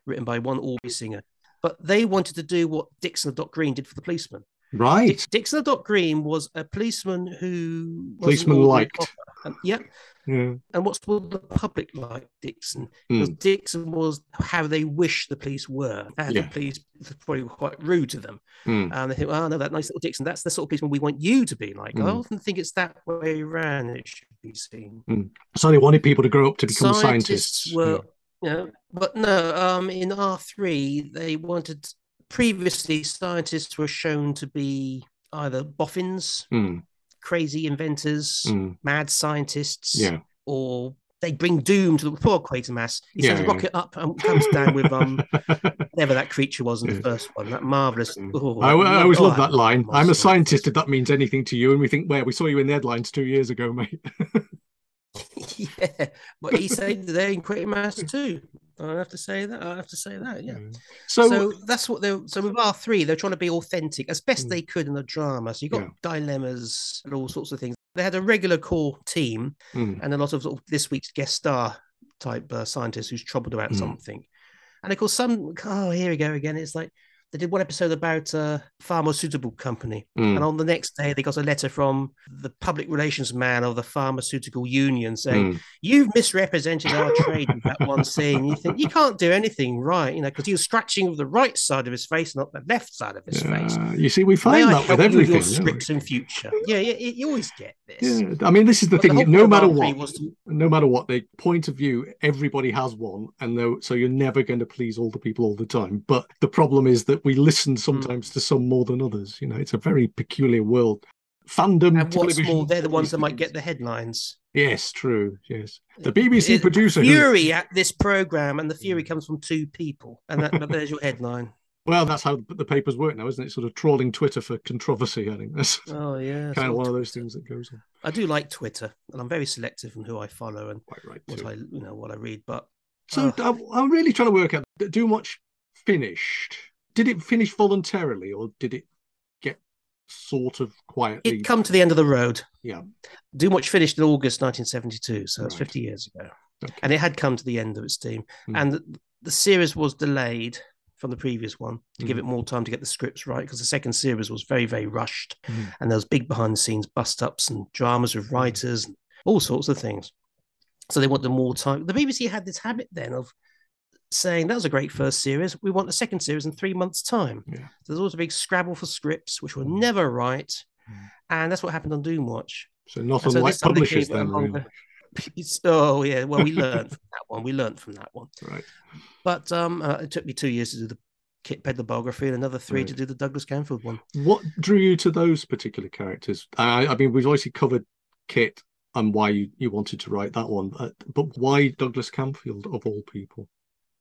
written by one Aubrey Singer. But they wanted to do what Dixon of Dock Green did for the policeman. Right. Dix- Dixon Dock Green was a policeman who Policeman liked. And, yeah, Yeah. and what's what the public like Dixon? Mm. Because Dixon was how they wish the police were. And Yeah. the police were probably quite rude to them. Mm. And they think, oh, no, that nice little Dixon, that's the sort of policeman we want you to be like. I Mm. often think it's that way around it should be seen. So they wanted people to grow up to become scientists. were, you know, but no, um, in R3, they wanted, previously, scientists were shown to be either boffins, Mm, crazy inventors, mm, mad scientists, yeah. or they bring doom to the poor Quatermass. He Yeah, sends a yeah. rocket up and comes down with um (laughs) whatever that creature was in Yeah. the first one, that marvelous. Oh, I, I always oh, love that line. I'm a scientist if that means anything to you. And we think, where we saw you in the headlines two years ago, mate. (laughs) yeah, but he said there in Quatermass too. I have to say that. I have to say that. Yeah. So, So, that's what they're. So with R three, they're trying to be authentic as best Mm. they could in the drama. So you got Yeah. dilemmas and all sorts of things. They had a regular core team mm, and a lot of, sort of this week's guest star type uh, scientist who's troubled about Mm. something. And of course, some oh here we go again. It's like they did one episode about a pharmaceutical company, mm, and on the next day they got a letter from the public relations man of the pharmaceutical union saying mm. you've misrepresented our trade with that one scene. You think you can't do anything right, you know, because he was scratching with the right side of his face, not the left side of his face. You see, we May find I that with with everything. we? scripts in future. Yeah, yeah, you you always get this. Yeah, I mean, this is the But thing. whole no matter what, to- no matter what, the point of view, everybody has one, and though, so you're never going to please all the people all the time. But the problem is that we listen Hmm. sometimes to some more than others. You know, it's a very peculiar world. Fandom, And what's more, they're the ones that might get the headlines. Yes, true. Yes, the BBC It- producer. who- Fury at this program, and the fury Hmm. comes from two people, and that, there's your headline. well, that's how the papers work now, isn't it? Sort of trawling Twitter for controversy. I think that's Oh yeah, kind of one of of. those things that goes on. I do like Twitter, and I'm very selective in who I follow and Quite right. what too. I, you know, what I read. But So. I'm, I'm really trying to work out. Doomwatch finished? Did it finish voluntarily, or did it get sort of quietly? it come to the end of the road. Yeah. Doomwatch finished in August 1972, so that's Right. 50 years ago, Okay. and it had come to the end of its team. Hmm. and the, the series was delayed from the previous one to give Mhm. it more time to get the scripts right because the second series was very very rushed Mhm. and there was big behind the scenes bust ups and dramas Hmm. with writers and all sorts of things So they wanted more time. The BBC had this habit then of saying that was a great first series. We want a second series in three months' time. Yeah. So there's always a big scrabble for scripts, which were Mm. never right. Mm. And that's what happened on Doomwatch. So not And so unlike this publishers gave it a then, really. Oh yeah, well we learned (laughs) from that one. We learned from that one. Right. But um, uh, it took me two years to do the Kit Pedler biography and another three to do the Douglas Camfield one. What drew you to those particular characters? I, I mean, we've obviously covered Kit and why you, you wanted to write that one, but, but why Douglas Camfield of all people?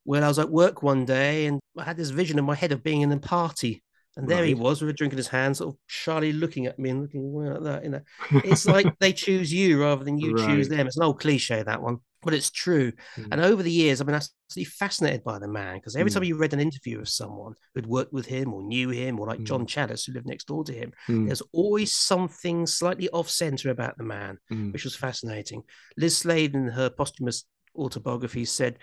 Well, I was at work one day and I had this vision in my head of being in a party. And there he was with a drink in his hand, sort of shyly looking at me and looking like that. You know, it's (laughs) like they choose you rather than you choose them. It's an old cliche that one, but it's true. Mm. And over the years, I've been absolutely fascinated by the man because every time Mm. you read an interview of someone who'd worked with him or knew him, or like John Challis who lived next door to him, Mm, there's always something slightly off center about the man, mm, which was fascinating. Liz Slade, in her posthumous autobiography, said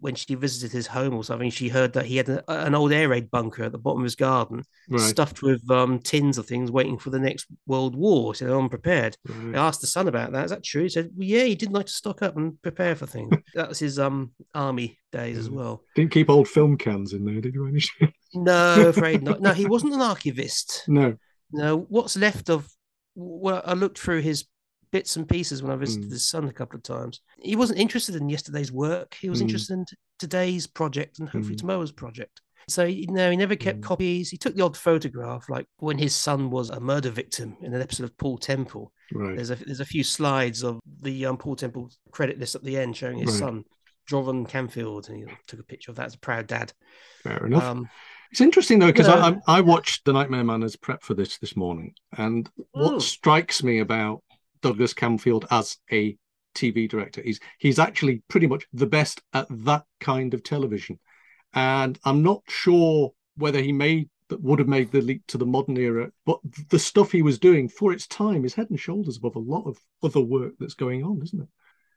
when she visited his home or something, she heard that he had a, an old air raid bunker at the bottom of his garden, right. stuffed with um, tins of things waiting for the next World War. So they're unprepared. I asked the son about that. Is that true? He said, well, "Yeah, he did like to stock up and prepare for things." (laughs) that was his um army days as Mm. well. Didn't keep old film cans in there, did you? (laughs) No, afraid not. No, he wasn't an archivist. no. No, what's left of? Well, I looked through his bits and pieces when I visited Mm. his son a couple of times. He wasn't interested in yesterday's work. He was Mm. interested in t- today's project and hopefully Mm. tomorrow's project. So you know, he never kept Mm. copies. He took the odd photograph, like when his son was a murder victim in an episode of Paul Temple. Right. There's a there's a few slides of the um, Paul Temple credit list at the end showing his Right. son, Jovan Camfield, and he took a picture of that as a proud dad. Fair enough. Um, It's interesting though because No. I, I watched The Nightmare Man as prep for this this morning, and what Mm. strikes me about Douglas Camfield as a TV director is he's actually pretty much the best at that kind of television, and I'm not sure whether he made that would have made the leap to the modern era, but the stuff he was doing for its time is head and shoulders above a lot of other work that's going on, isn't it?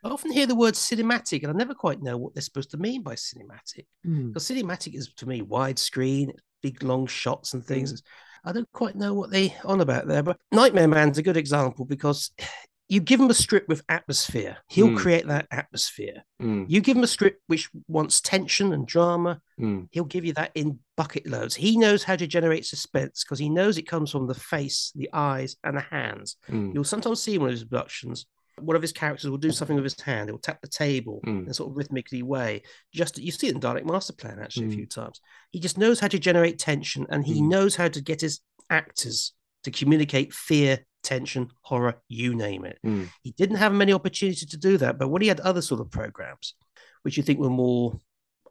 I often hear the word cinematic, and I never quite know what they're supposed to mean by cinematic. Mm. Because cinematic is to me widescreen, big long shots and Mm. I don't quite know what they're on about there, but Nightmare Man's a good example because (sighs) you give him a script with atmosphere, he'll Mm. create that atmosphere. Mm. You give him a script which wants tension and drama, Mm. he'll give you that in bucket loads. He knows how to generate suspense because he knows it comes from the face, the eyes, and the hands. Mm. You'll sometimes see in one of his productions, one of his characters will do something with his hand. He'll tap the table Mm. in a sort of rhythmically way. Just you see it in Dalek Master Plan actually a Mm. few times. He just knows how to generate tension, and he Mm. knows how to get his actors to communicate fear, tension, horror, you name it. Mm. He didn't have many opportunities to do that, but when he had other sort of programs, which you think were more,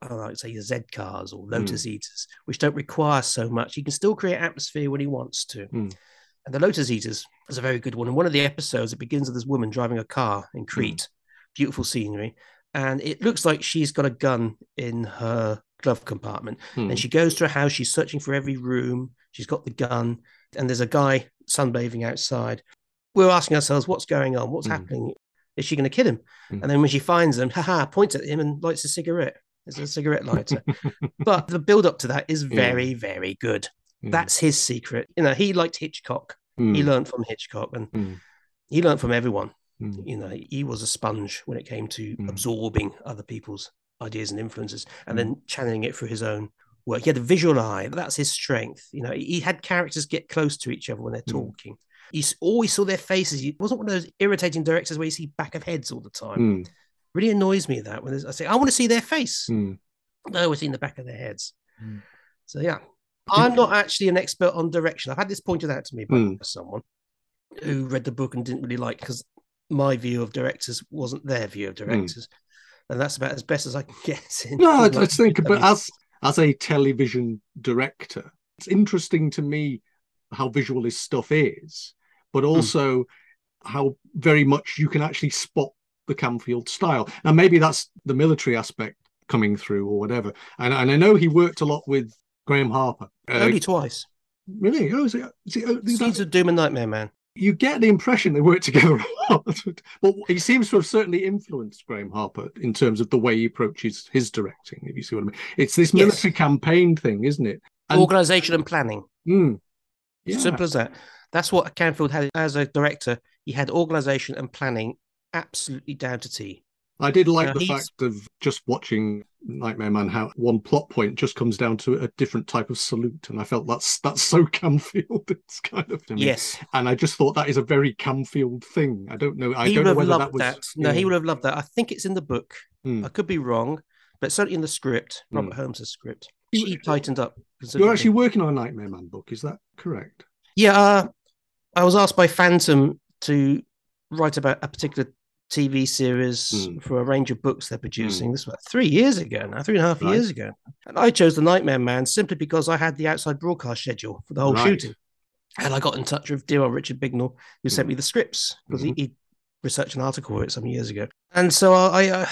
I don't know, say your Z cars or Lotus Eaters, which don't require so much, he can still create atmosphere when he wants to. Mm. And the Lotus Eaters is a very good one. In one of the episodes, it begins with this woman driving a car in Crete, beautiful scenery, and it looks like she's got a gun in her glove compartment. Mm. And she goes to a house, she's searching for every room, she's got the gun, and there's a guy sunbathing outside. We're asking ourselves, what's going on? What's Mm. happening? Is she going to kill him? Mm. And then when she finds him, haha, points at him and lights a cigarette. It's a cigarette lighter. (laughs) but the build up to that is very, very good. Mm. That's his secret. You know, he liked Hitchcock. He Mm. learned from Hitchcock and Mm. he learned from everyone. Mm. You know, he was a sponge when it came to Mm. absorbing other people's ideas and influences and then channeling it through his own work. He had a visual eye. That's his strength. You know, he had characters get close to each other when they're talking. He always saw their faces. He wasn't one of those irritating directors where you see back of heads all the time. Really annoys me that when I say, I want to see their face. Mm. No, we're seeing the back of their heads. So yeah, I'm not actually an expert on direction. I've had this pointed out to me by Mm. someone who read the book and didn't really like because my view of directors wasn't their view of directors, and that's about as best as I can (laughs) get. in- Mm. No, I, I think, but as as a television director, it's interesting to me how visual his stuff is, but Hmm. also how very much you can actually spot the Camfield style. Now, maybe that's the military aspect coming through or whatever. And, and I know he worked a lot with Graeme Harper. Uh, only twice. really? Oh, is it, is it, Seeds of Doom and Nightmare Man. you get the impression they work together a lot. (laughs) but he seems to have certainly influenced Graeme Harper in terms of the way he approaches his directing, if you see what I mean. It's this Yes. military campaign thing, isn't it? And- Organization and planning. Mm, yeah. Simple as that. That's what Camfield had as a director. He had organization and planning absolutely down to T. I did like Uh, the he's- fact of just watching Nightmare Man how one plot point just comes down to a different type of salute, and I felt that's that's so (laughs) Camfield. It's kind of me. Yes, and I just thought that is a very Camfield thing. I don't know. I he don't would know have whether loved that was. that. No, he would have loved that. I think it's in the book. Hmm. I could be wrong, but certainly in the script, Robert Holmes' script, You- he tightened up. You're actually working on a Nightmare Man book. Is that correct? Yeah, uh, I was asked by Fantom to write about a particular TV series Mm. for a range of books they're producing. This was about three years ago now, three and a half Right. years ago. And I chose The Nightmare Man simply because I had the outside broadcast schedule for the whole Right. shooting. And I got in touch with dear old Richard Bignell, who sent Mm. me the scripts because Mhm. he, he researched an article for it some years ago. And so I uh,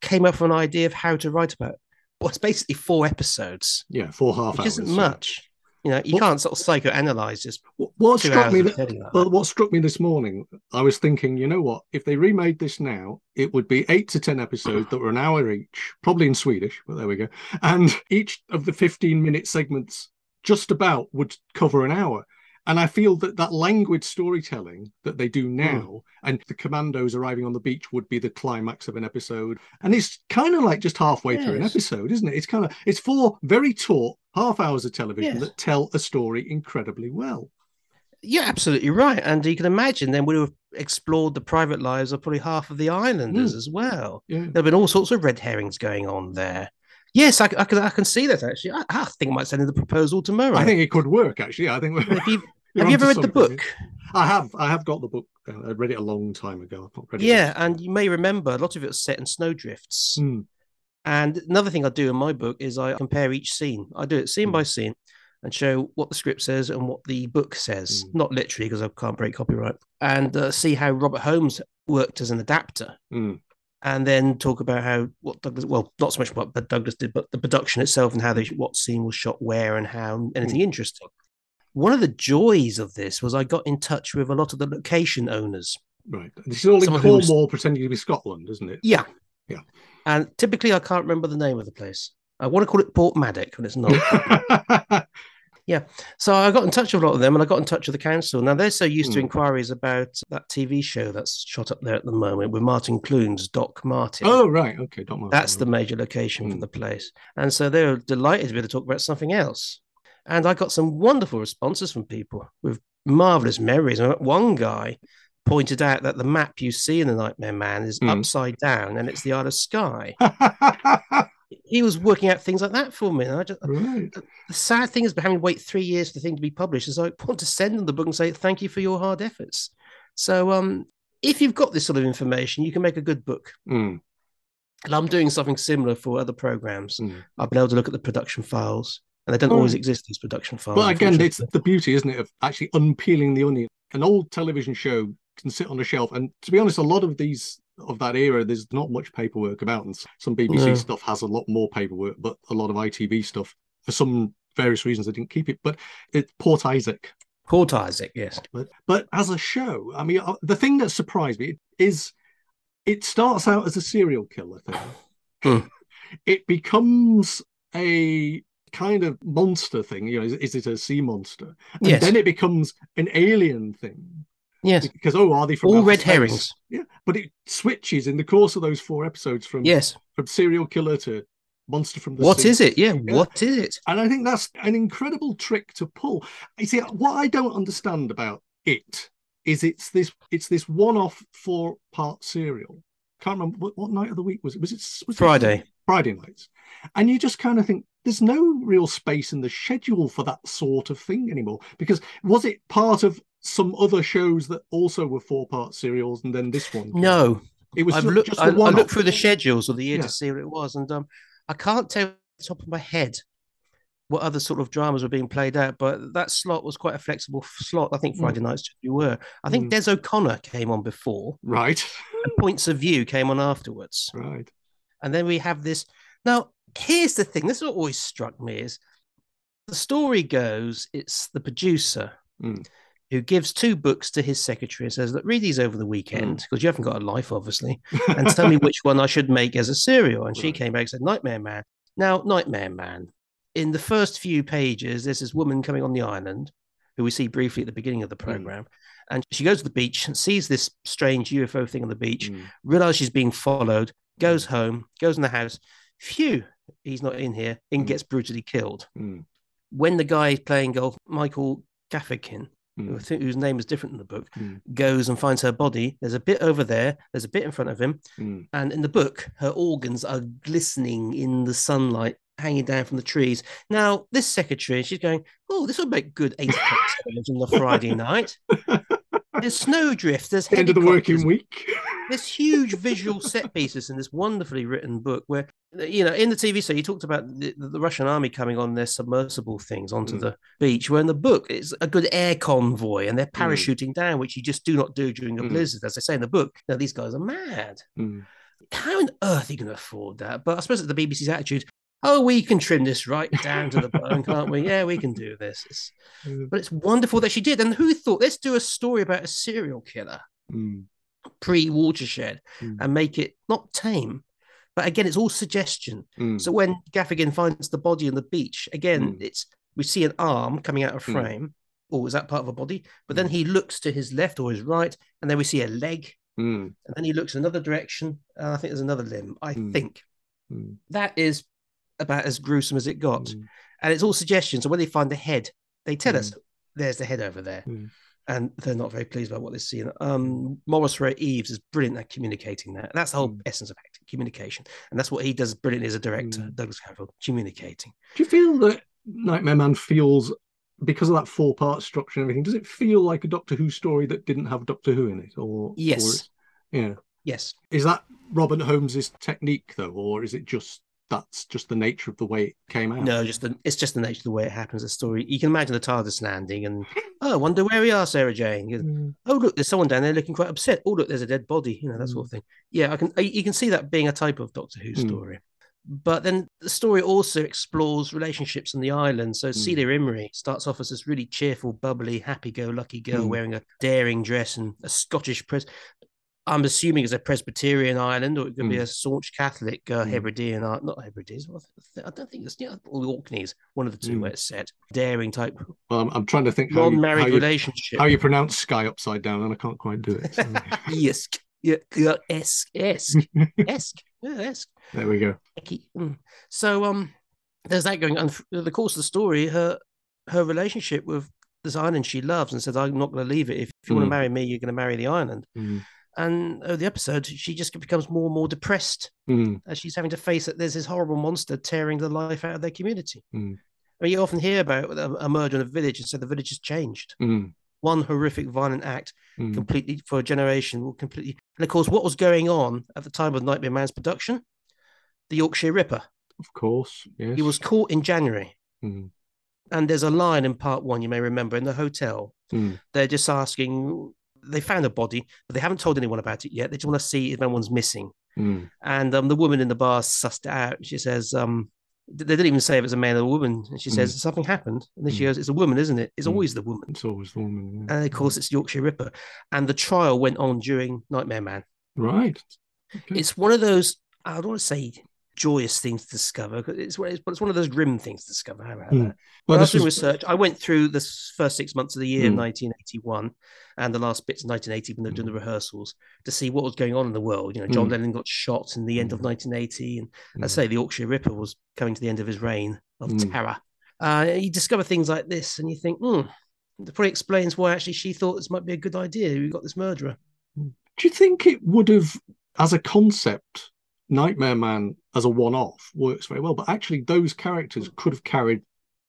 came up with an idea of how to write about it. Well, it's basically four episodes, Yeah, four half which hours. isn't much. You know, you What- can't sort of psychoanalyze just What- struck me that, that. well, what struck me this morning, I was thinking, you know what? If they remade this now, it would be eight to ten episodes that were an hour each, probably in Swedish, but there we go. And each of the fifteen-minute segments, just about, would cover an hour. And I feel that that language storytelling that they Hmm. do now, and the commandos arriving on the beach would be the climax of an episode. And it's kind of like just halfway through an episode, isn't it? It's kind of it's four very taut half hours of television Yes. that tell a story incredibly well. You're absolutely right. And you can imagine then we'd have explored the private lives of probably half of the islanders Mm. as well. Yeah. There have been all sorts of red herrings going on there. Yes, I, I can I can see that actually. I, I think I might send in the proposal tomorrow. I think it could work actually. I think Have you, you're have you ever read the book? I have. I have got the book. Uh, I read it a long time ago. I've not read it Yeah, and you may remember a lot of it was set in snowdrifts. Mm, And another thing I do in my book is I compare each scene. I do it scene Mm. by scene and show what the script says and what the book says. Mm. Not literally because I can't break copyright. And uh, see how Robert Holmes worked as an adapter. mm, and then talk about how what Douglas well not so much what but Douglas did but the production itself and how they what scene was shot where and how anything interesting. One of the joys of this was I got in touch with a lot of the location owners. right. This is all in Someone who was- Cornwall, pretending to be Scotland, isn't it? Yeah. Yeah. And typically I can't remember the name of the place. I want to call it Port Maddock, and it's not. (laughs) Yeah. So I got in touch with a lot of them, and I got in touch with the council. Now they're so used to Hmm. inquiries about that TV show that's shot up there at the moment with Martin Clunes, Doc Martin. oh, right. Okay. Don't mind. That's the major location for Mm. the place. And so they were delighted to be able to talk about something else. And I got some wonderful responses from people with marvelous memories. And One guy pointed out that the map you see in the Nightmare Man is Mm. upside down and it's the Isle of Skye. (laughs) He was working out things like that for me. And I just, right. the sad thing is having to wait three years for the thing to be published is I want to send them the book and say thank you for your hard efforts. So um, if you've got this sort of information, you can make a good book. Mm, And I'm doing something similar for other programs. mm. I've been able to look at the production files, and they don't Oh. always exist. These production files. But again, it's the beauty, isn't it, of actually unpeeling the onion. An old television show can sit on a shelf, and to be honest, a lot of these of that era, there's not much paperwork about, and some BBC No. stuff has a lot more paperwork, but a lot of ITV stuff, for some various reasons, they didn't keep it. But it's Port Isaac. Port Isaac. Yes. But but as a show, I mean, uh, the thing that surprised me is it starts out as a serial killer thing. (laughs) Hmm. It becomes a kind of monster thing. You know, is, is it a sea monster? And Yes. then it becomes an alien thing. Yes. Because oh, are they from All red space? herrings. Yeah, but it switches in the course of those four episodes from Yes. from serial killer to monster from the What sea. is it? Yeah. What is it? And I think that's an incredible trick to pull. You see, what I don't understand about it is it's this it's this one-off four-part serial. Can't remember what, what night of the week was it? Was it was it Friday. Friday nights? And you just kind of think there's no real space in the schedule for that sort of thing anymore. Because was it part of some other shows that also were four-part serials, and then this one? No. it was I've looked. just I, a I one-off. looked through the schedules of the year Yeah. to see what it was, and um, I can't tell off the top of my head what other sort of dramas were being played out. But that slot was quite a flexible slot. I think Mm. Friday nights you were. I think Mm. Des O'Connor came on before, Right, and Points of View came on afterwards. right. And then we have this. Now, here's the thing. This is what always struck me is the story goes, it's the producer Mm. who gives two books to his secretary and says, Look, read these over the weekend Mm. because you haven't got a life, obviously, (laughs) and tell me which one I should make as a serial. And she Right. came back and said, Nightmare Man. Now, Nightmare Man. In the first few pages, there's this woman coming on the island who we see briefly at the beginning of the Mm. program. And she goes to the beach and sees this strange UFO thing on the beach Mm. realize she's being followed, goes home, goes in the house. Phew, he's not in here and Mm. gets brutally killed. Mm, When the guy playing golf, Michael Gaffikin, who I mm, think whose name is different in the book, Mm. goes and finds her body. There's a bit over there, there's a bit in front of him, mm, and in the book, her organs are glistening in the sunlight, hanging down from the trees. Now, this secretary, she's going, "Oh, this will make good eight o'clock (laughs) on the Friday night." (laughs) There's snowdrift. There's End of the working week. there's huge visual set pieces in this wonderfully written book where you know in the tv show you talked about the, the russian army coming on their submersible things onto Mm. the beach where in the book it's a good air convoy and they're Mm. parachuting down which you just do not do during a Mm. blizzard as they say in the book now these guys are mad Mm, how on earth are you going to afford that but i suppose it's the bbc's attitude oh we can trim this right down to the bone can't we? Yeah we can do this. It's- mm, but it's wonderful that she did. And who thought let's do a story about a serial killer mm, pre-watershed Mm. and make it not tame but again it's all suggestion. Mm, so when gaffikin finds the body on the beach again Mm. it's we see an arm coming out of Mm. frame. Or is that part of a body? But then he looks to his left or his right and then we see a leg. And then he looks in another direction and i think there's another limb i think. That is about as gruesome as it got mm, and it's all suggestions. so when they find the head they tell Mm. us there's the head over there Mm. and they're not very pleased about what they see um Maurice Roëves is brilliant at communicating that that's the whole Mm. essence of acting communication and that's what he does brilliantly as a director Mm. douglas Camfield, communicating Do you feel that Nightmare Man feels because of that four part structure and everything? Does it feel like a Doctor Who story that didn't have Doctor Who in it? Or or yes it's- yeah. yes Is that Robert Holmes's technique though, or is it just that's just the nature of the way it came out? no just the it's just the nature of the way it happens the story. You can imagine the tardis landing and oh I wonder where we are sarah jane. (laughs) Mm, oh look there's someone down there looking quite upset. Oh look there's a dead body you know that sort of thing. Yeah i can I- you can see that being a type of doctor who Mm. story. But then the story also explores relationships on the island. So celia imrie starts off as this really cheerful bubbly happy-go-lucky girl Mm. wearing a daring dress and a scottish pres I'm assuming it's a Presbyterian island, or it could be Mm. a staunch Catholic uh, Mm. Hebridean, uh, not Hebrides. I don't think it's yeah, or the Orkneys, one of the two Mm. where it's set. Daring type Well, I'm, I'm trying to think how you, non-married how, you, relationship. how you pronounce Skye upside down, and I can't quite do it. so- (laughs) yes, yeah, esque, esque, yeah, esque. (laughs) there we go. Mm. So um, there's that going on. The course of the story, her her relationship with this island she loves and says, "I'm not going to leave it. If you want Mm. to marry me, you're going to marry the island." And over the episode, she just becomes more and more depressed mm, as she's having to face that there's this horrible monster tearing the life out of their community. Mm. I mean, you often hear about a, murder in a village, and so the village has changed. mm, One horrific, violent act mm, completely for a generation will completely and of course what was going on at the time of nightmare man's production? The yorkshire ripper. Of course, yes. he was caught in january. Mm, and there's a line in part one you may remember in the hotel. Mm, they're just asking they found a body but they haven't told anyone about it yet they just want to see if anyone's missing mm, and um, the woman in the bar sussed it out she says um they didn't even say if it was a man or a woman and she says something happened and then she Mm. goes it's a woman isn't it it's Mm. always the woman it's always the woman. yeah. and of course it's yorkshire ripper and the trial went on during nightmare man right. Okay. it's one of those I don't want to say joyous things to discover 'cause it's it's, it's one of those grim things to discover. How about Mm. that? well, I was doing research. I went through the first six months of the year Mm. 1981 and the last bits of 1980 when they were doing the rehearsals to see what was going on in the world. You know, John Mm. Lennon got shot in the end of Mm. 1980, and I Mm. say the Yorkshire Ripper was coming to the end of his reign of Mm. terror. Uh, you discover things like this, and you think, hmm. That probably explains why actually she thought this might be a good idea. We got this murderer. Do you think it would have, as a concept, Nightmare Man as a one-off works very well, but actually those characters could have carried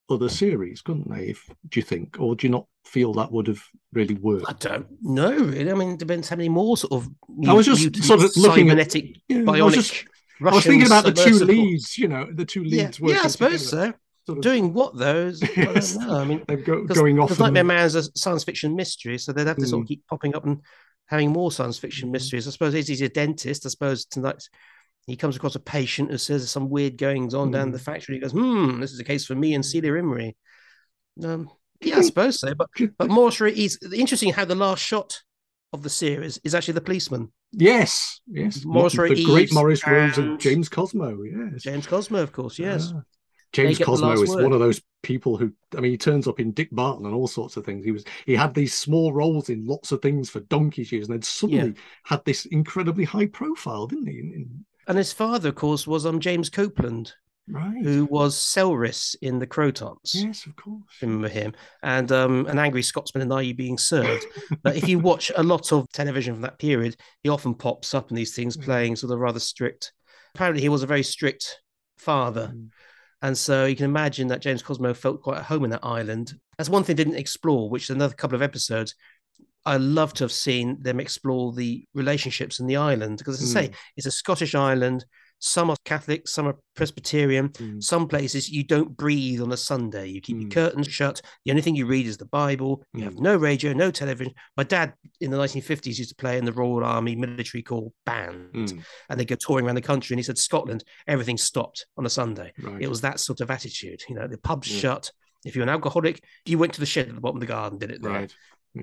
other series, couldn't they? If do you think, or do you not feel that would have really worked? I don't know. Really. I mean, it depends how many more sort of. I was just mutant, sort of looking at- cybernetic, Yeah, I bionic. was just, I was thinking about the two leads, you know, the two Yeah, leads working yeah, I suppose together, so. sort of- Doing what though? is- I Yes. don't know. I mean, (laughs) they're go, going off. because Nightmare and- Man's a science fiction mystery, so they'd have to sort of keep popping up and having more science fiction Mhm. mysteries. I suppose he's a dentist. I suppose tonight he comes across a patient who says there's some weird goings on down Mhm. the factory. He goes, "Hmm, this is a case for me and Celia Imrie." Um, yeah, I suppose so. But but Morris Ray is interesting how the last shot of the series is actually the policeman. yes, yes, Morris the Ray great Maurice Roëves and James Cosmo. Yes, James Cosmo, of course, yes. Ah. James Cosmo is word. one of those people who, I mean, he turns up in Dick Barton and all sorts of things. He was, he had these small roles in lots of things for donkey's years, and then suddenly had this incredibly high profile, didn't he? In, in And his father, of course, was um James Copland, Right. who was Selris in the Krotons. Yes, of course. Remember him? And um, an angry Scotsman and Are You Being Served? but if you watch a lot of television from that period, he often pops up in these things Mm. playing sort of rather strict. Apparently, he was a very strict father. Mm. And so you can imagine that James Cosmo felt quite at home in that island. That's one thing didn't explore, which is another couple of episodes. I love to have seen them explore the relationships in the island because, as I say, it's a Scottish island. Some are Catholic, some are Presbyterian. Mm. Some places you don't breathe on a Sunday. You keep your Mm. curtains shut. The only thing you read is the Bible. You have Mm. no radio, no television. My dad in the 1950s used to play in the Royal Army military corps band, Mm. and they go touring around the country. And he said, Scotland, everything stopped on a Sunday. Right. It was that sort of attitude. You know, the pubs shut. If you're an alcoholic, you went to the shed at the bottom of the garden, did it there. right.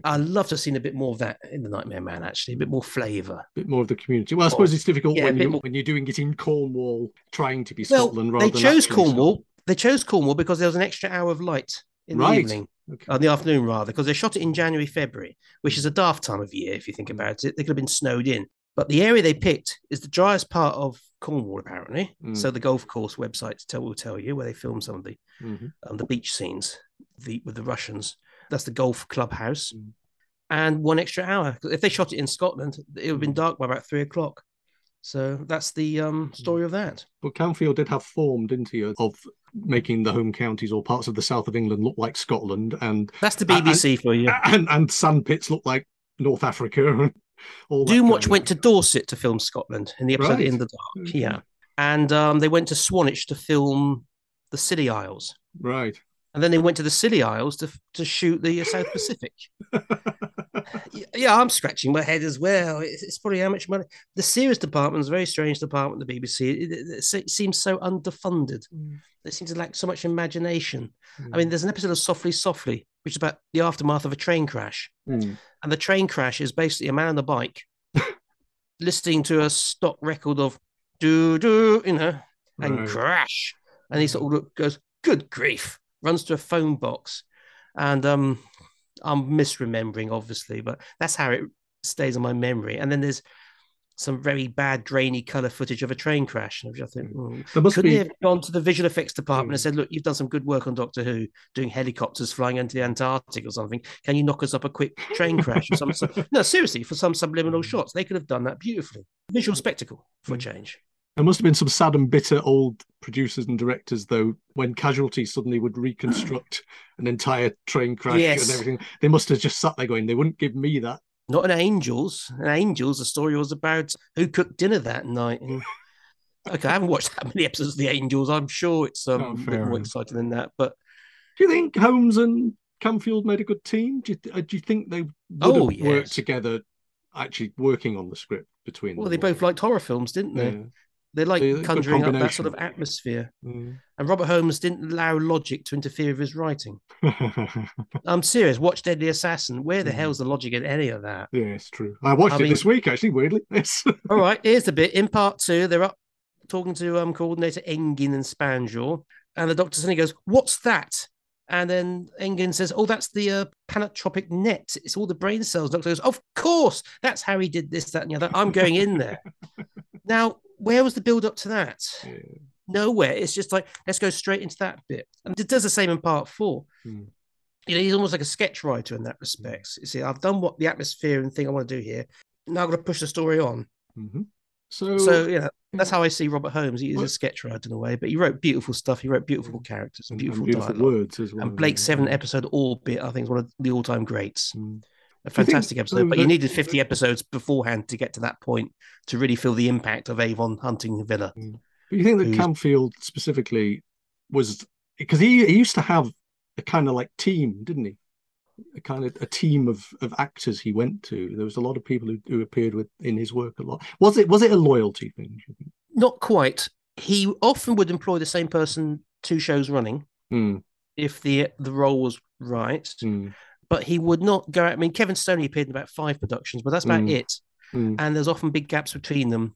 I'd love to have seen a bit more of that in the Nightmare Man, actually, a bit more flavour. A bit more of the community. Well, I suppose it's difficult yeah, when you more- when you're doing it in Cornwall, trying to be Well, Scotland rather they chose Cornwall. They chose Cornwall because there was an extra hour of light in Right. the evening, uh, the afternoon rather, because they shot it in January, February, which is a daft time of year if you think about it. They could have been snowed in. But the area they picked is the driest part of Cornwall, apparently. Mm. So the golf course website tell, will tell you where they filmed some of the Okay. Mhm. um, the beach scenes the, with the Russians. That's the golf clubhouse. Mm. And one extra hour. If they shot it in Scotland, it would have been Mm. dark by about three o'clock. So that's the um, story of that. But Camfield did have form, didn't he, of making the home counties or parts of the south of England look like Scotland, and That's the And- BBC for you. and and sandpits look like North Africa. (laughs) All Doomwatch went to Dorset to film Scotland in the episode Right. In the Dark. Yeah. And um, they went to Swanage to film the Scilly Isles. right. And then they went to the Scilly Isles to, to shoot the uh, South (laughs) Pacific. Yeah, I'm scratching my head as well. It's, it's probably how much money. The series department is a very strange department, the BBC. It, it- it seems so underfunded. They seem to lack so much imagination. I mean, there's an episode of Softly Softly, which is about the aftermath of a train crash. Mm. And the train crash is basically a man on a bike (laughs) listening to a stock record of do do, you know, and Right. crash. And he sort of goes, Good grief, runs to a phone box. And um, I'm misremembering, obviously, but that's how it stays on my memory. And then there's some very bad, drainy color footage of a train crash, which I think, hmm, There must couldn't be they have gone to the visual effects department and Mm. said, "Look, you've done some good work on Doctor Who, doing helicopters flying into the Antarctic or something. Can you knock us up a quick train crash or something?" (laughs) no, seriously, for some subliminal Mm. shots, they could have done that beautifully. Visual spectacle for a Mm. change. There must have been some sad and bitter old producers and directors, though, when Casualty suddenly would reconstruct (sighs) an entire train crash Yes. and everything. They must have just sat there going, they wouldn't give me that. Not an Angels. An Angels. The story was about who cooked dinner that night. And- (laughs) okay, I haven't watched that many episodes of The Angels. I'm sure it's um, Oh, a bit more exciting than that. But Do you think Holmes and Camfield made a good team? Do you, th- uh, do you think they would Oh, have worked together, actually working on the script between them? well, them? they both liked horror films, didn't they? Yeah. They like conjuring up that sort of atmosphere. Mm. And Robert Holmes didn't allow logic to interfere with his writing. (laughs) I'm serious. Watch Deadly Assassin. Where the Mm. hell's the logic in any of that? yeah, it's true. I watched I it mean- this week, actually, weirdly. (laughs) Yes. All right, here's the bit. In part two, they're up talking to um coordinator Engin and Spandrell, and the doctor suddenly goes, "What's that?" And then Engin says, "Oh, that's the uh, panatropic net. It's all the brain cells." The doctor goes, "Of course, that's how he did this, that, and the other. I'm going in there." (laughs) now, where was the build up to that? Yeah. Nowhere. It's just like let's go straight into that bit, and it does the same in part four. Hmm. You know, he's almost like a sketch writer in that respect. You see, I've done what the atmosphere and thing I want to do here. Now I'm going to push the story on. Mhm. So, So you know, that's how I see Robert Holmes. He is a sketch writer in a way, but he wrote beautiful stuff. He wrote beautiful characters and and- and beautiful, beautiful words as well. And Blake's seven episode Orbit, I think, is one of the all time greats. Mm. A you think, fantastic episode, um, but you needed 50 episodes beforehand to get to that point to really feel the impact of Avon hunting Vila. But you think that Camfield specifically was because he, he used to have a kind of like team, didn't he? A kind of a team of, of actors he went to. There was a lot of people who, who appeared with in his work a lot. Was it was it a loyalty thing? do you think? Not quite. He often would employ the same person two shows running Mm, if the the role was right, mm, but he would not go out. I mean, Kevin Stoney appeared in about five productions, but that's about Mm. it. mm, And there's often big gaps between them.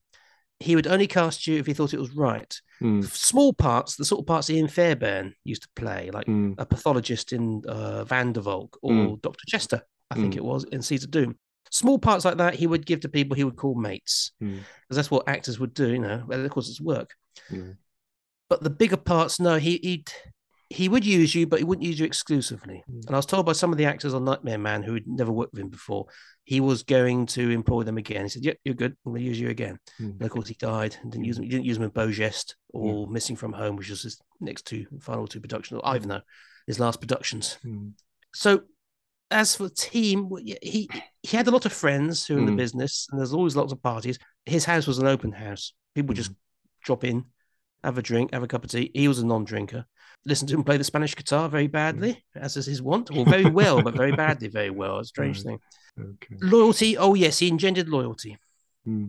He would only cast you if he thought it was right. mm, Small parts, the sort of parts Ian Fairbairn used to play, like mm, a pathologist in uh, Van der Valk or Mm. Dr. Chester, I think Mm. it was in Seeds of Doom. Small parts like that he would give to people he would call mates, because that's what actors would do. You know, of course it's work. But the bigger parts, no, he he'd, he would use you, but he wouldn't use you exclusively. Mm. And I was told by some of the actors on Nightmare Man who had never worked with him before, he was going to employ them again. He said, "Yep, you're good. I'm going to use you again." Hmm. And of course, he died and didn't use him. He didn't use him in Beau Geste or Missing from Home, which was his next two final two productions. Or even though his last productions. Hmm. So, as for the team, he he had a lot of friends who were in the Mm. business, and there's always lots of parties. His house was an open house. People would just drop in, have a drink, have a cup of tea. He was a non-drinker. Listen to him play the Spanish guitar very hmm. badly, as is his wont, or very well, but very (laughs) badly, very well. A strange Right. thing. Okay. Loyalty. Oh yes, he engendered loyalty. Hmm.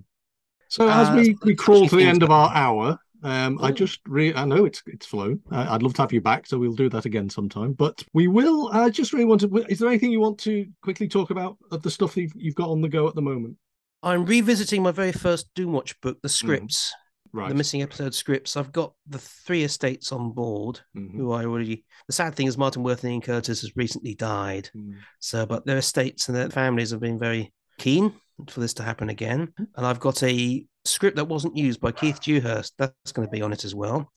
So as Uh, we, we crawl to the end of our hour, um, I just re- I know it's it's flown. I- I'd love to have you back, so we'll do that again sometime. But we will. I just really want to. Is there anything you want to quickly talk about of the stuff that you've, you've got on the go at the moment? I'm revisiting my very first Doomwatch book, the scripts, Right. the missing episode scripts. I've got the three estates on board, Mhm. who I already. The sad thing is, Martin Worth and Ian Curteis has recently died. Mm. So, but their estates and their families have been very keen for this to happen again. And I've got a script that wasn't used by Keith Dewhurst. That's going to be on it as well.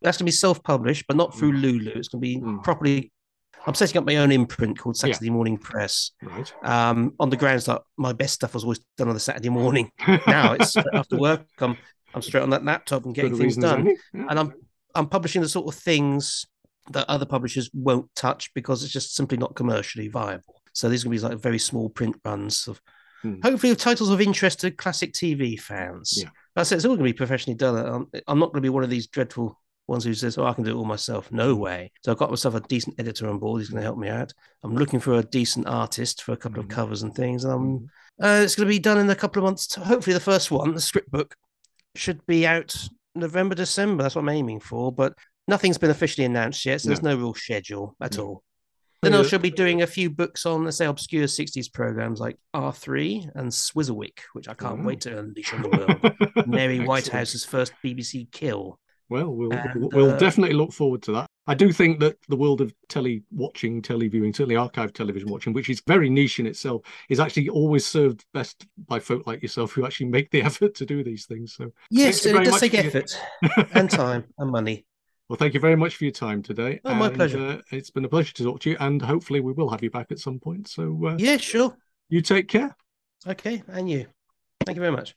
That's going to be self-published, but not through Lulu. It's going to be Mm. properly. I'm setting up my own imprint called Yeah. Saturday Morning Press. Right. Um, on the grounds that my best stuff was always done on the Saturday morning. (laughs) Now it's after work. I'm I'm straight on that laptop and getting things done. Yeah. and I'm I'm publishing the sort of things that other publishers won't touch because it's just simply not commercially viable. So these are going to be like very small print runs of Hmm. hopefully with titles of interest to classic TV fans. Yeah. That's it. It's all going to be professionally done. I'm, I'm not going to be one of these dreadful ones who says, "Oh, I can do it all myself." No way. So I've got myself a decent editor on board. He's going to help me out. I'm looking for a decent artist for a couple Mhm. of covers and things. And I'm Mhm. uh, it's going to be done in a couple of months. Hopefully, the first one, the script book, should be out November, December. That's what I'm aiming for. But nothing's been officially announced yet, so there's no real schedule at No. all. Then I Yeah. shall be doing a few books on, let's say, obscure 60s programs like R3 and Swizzlewick, which I can't wait to unleash on the world. (laughs) Mary Whitehouse's first BBC kill. Well, we'll And, we'll uh, definitely look forward to that. I do think that the world of tele watching, tele viewing, certainly archive television watching, which is very niche in itself, is actually always served best by folk like yourself who actually make the (laughs) effort to do these things. So, Yes, and it does take for your- effort (laughs) and time and money. well, thank you very much for your time today. Oh, my pleasure. Uh, it's been a pleasure to talk to you, and hopefully we will have you back at some point. So, uh, Yeah, sure. you take care. Okay, and you. Thank you very much.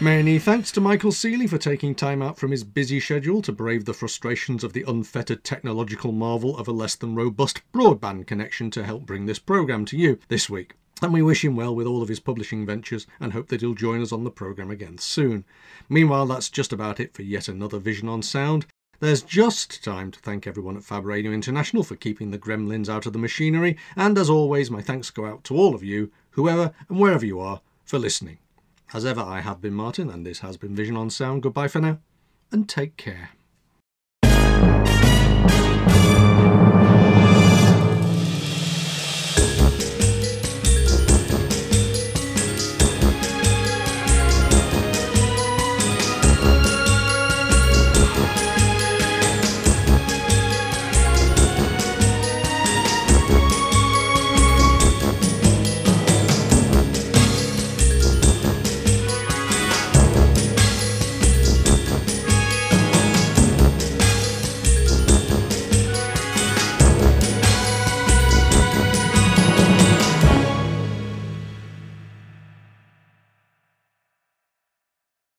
Many thanks to Michael Seely for taking time out from his busy schedule to brave the frustrations of the unfettered technological marvel of a less than robust broadband connection to help bring this programme to you this week. And we wish him well with all of his publishing ventures and hope that he'll join us on the programme again soon. Meanwhile, that's just about it for yet another Vision on Sound. There's just time to thank everyone at Fab Radio International for keeping the gremlins out of the machinery, and as always, my thanks go out to all of you, whoever and wherever you are, for listening. As ever, I have been Martin, and this has been Vision on Sound. Goodbye for now, and take care.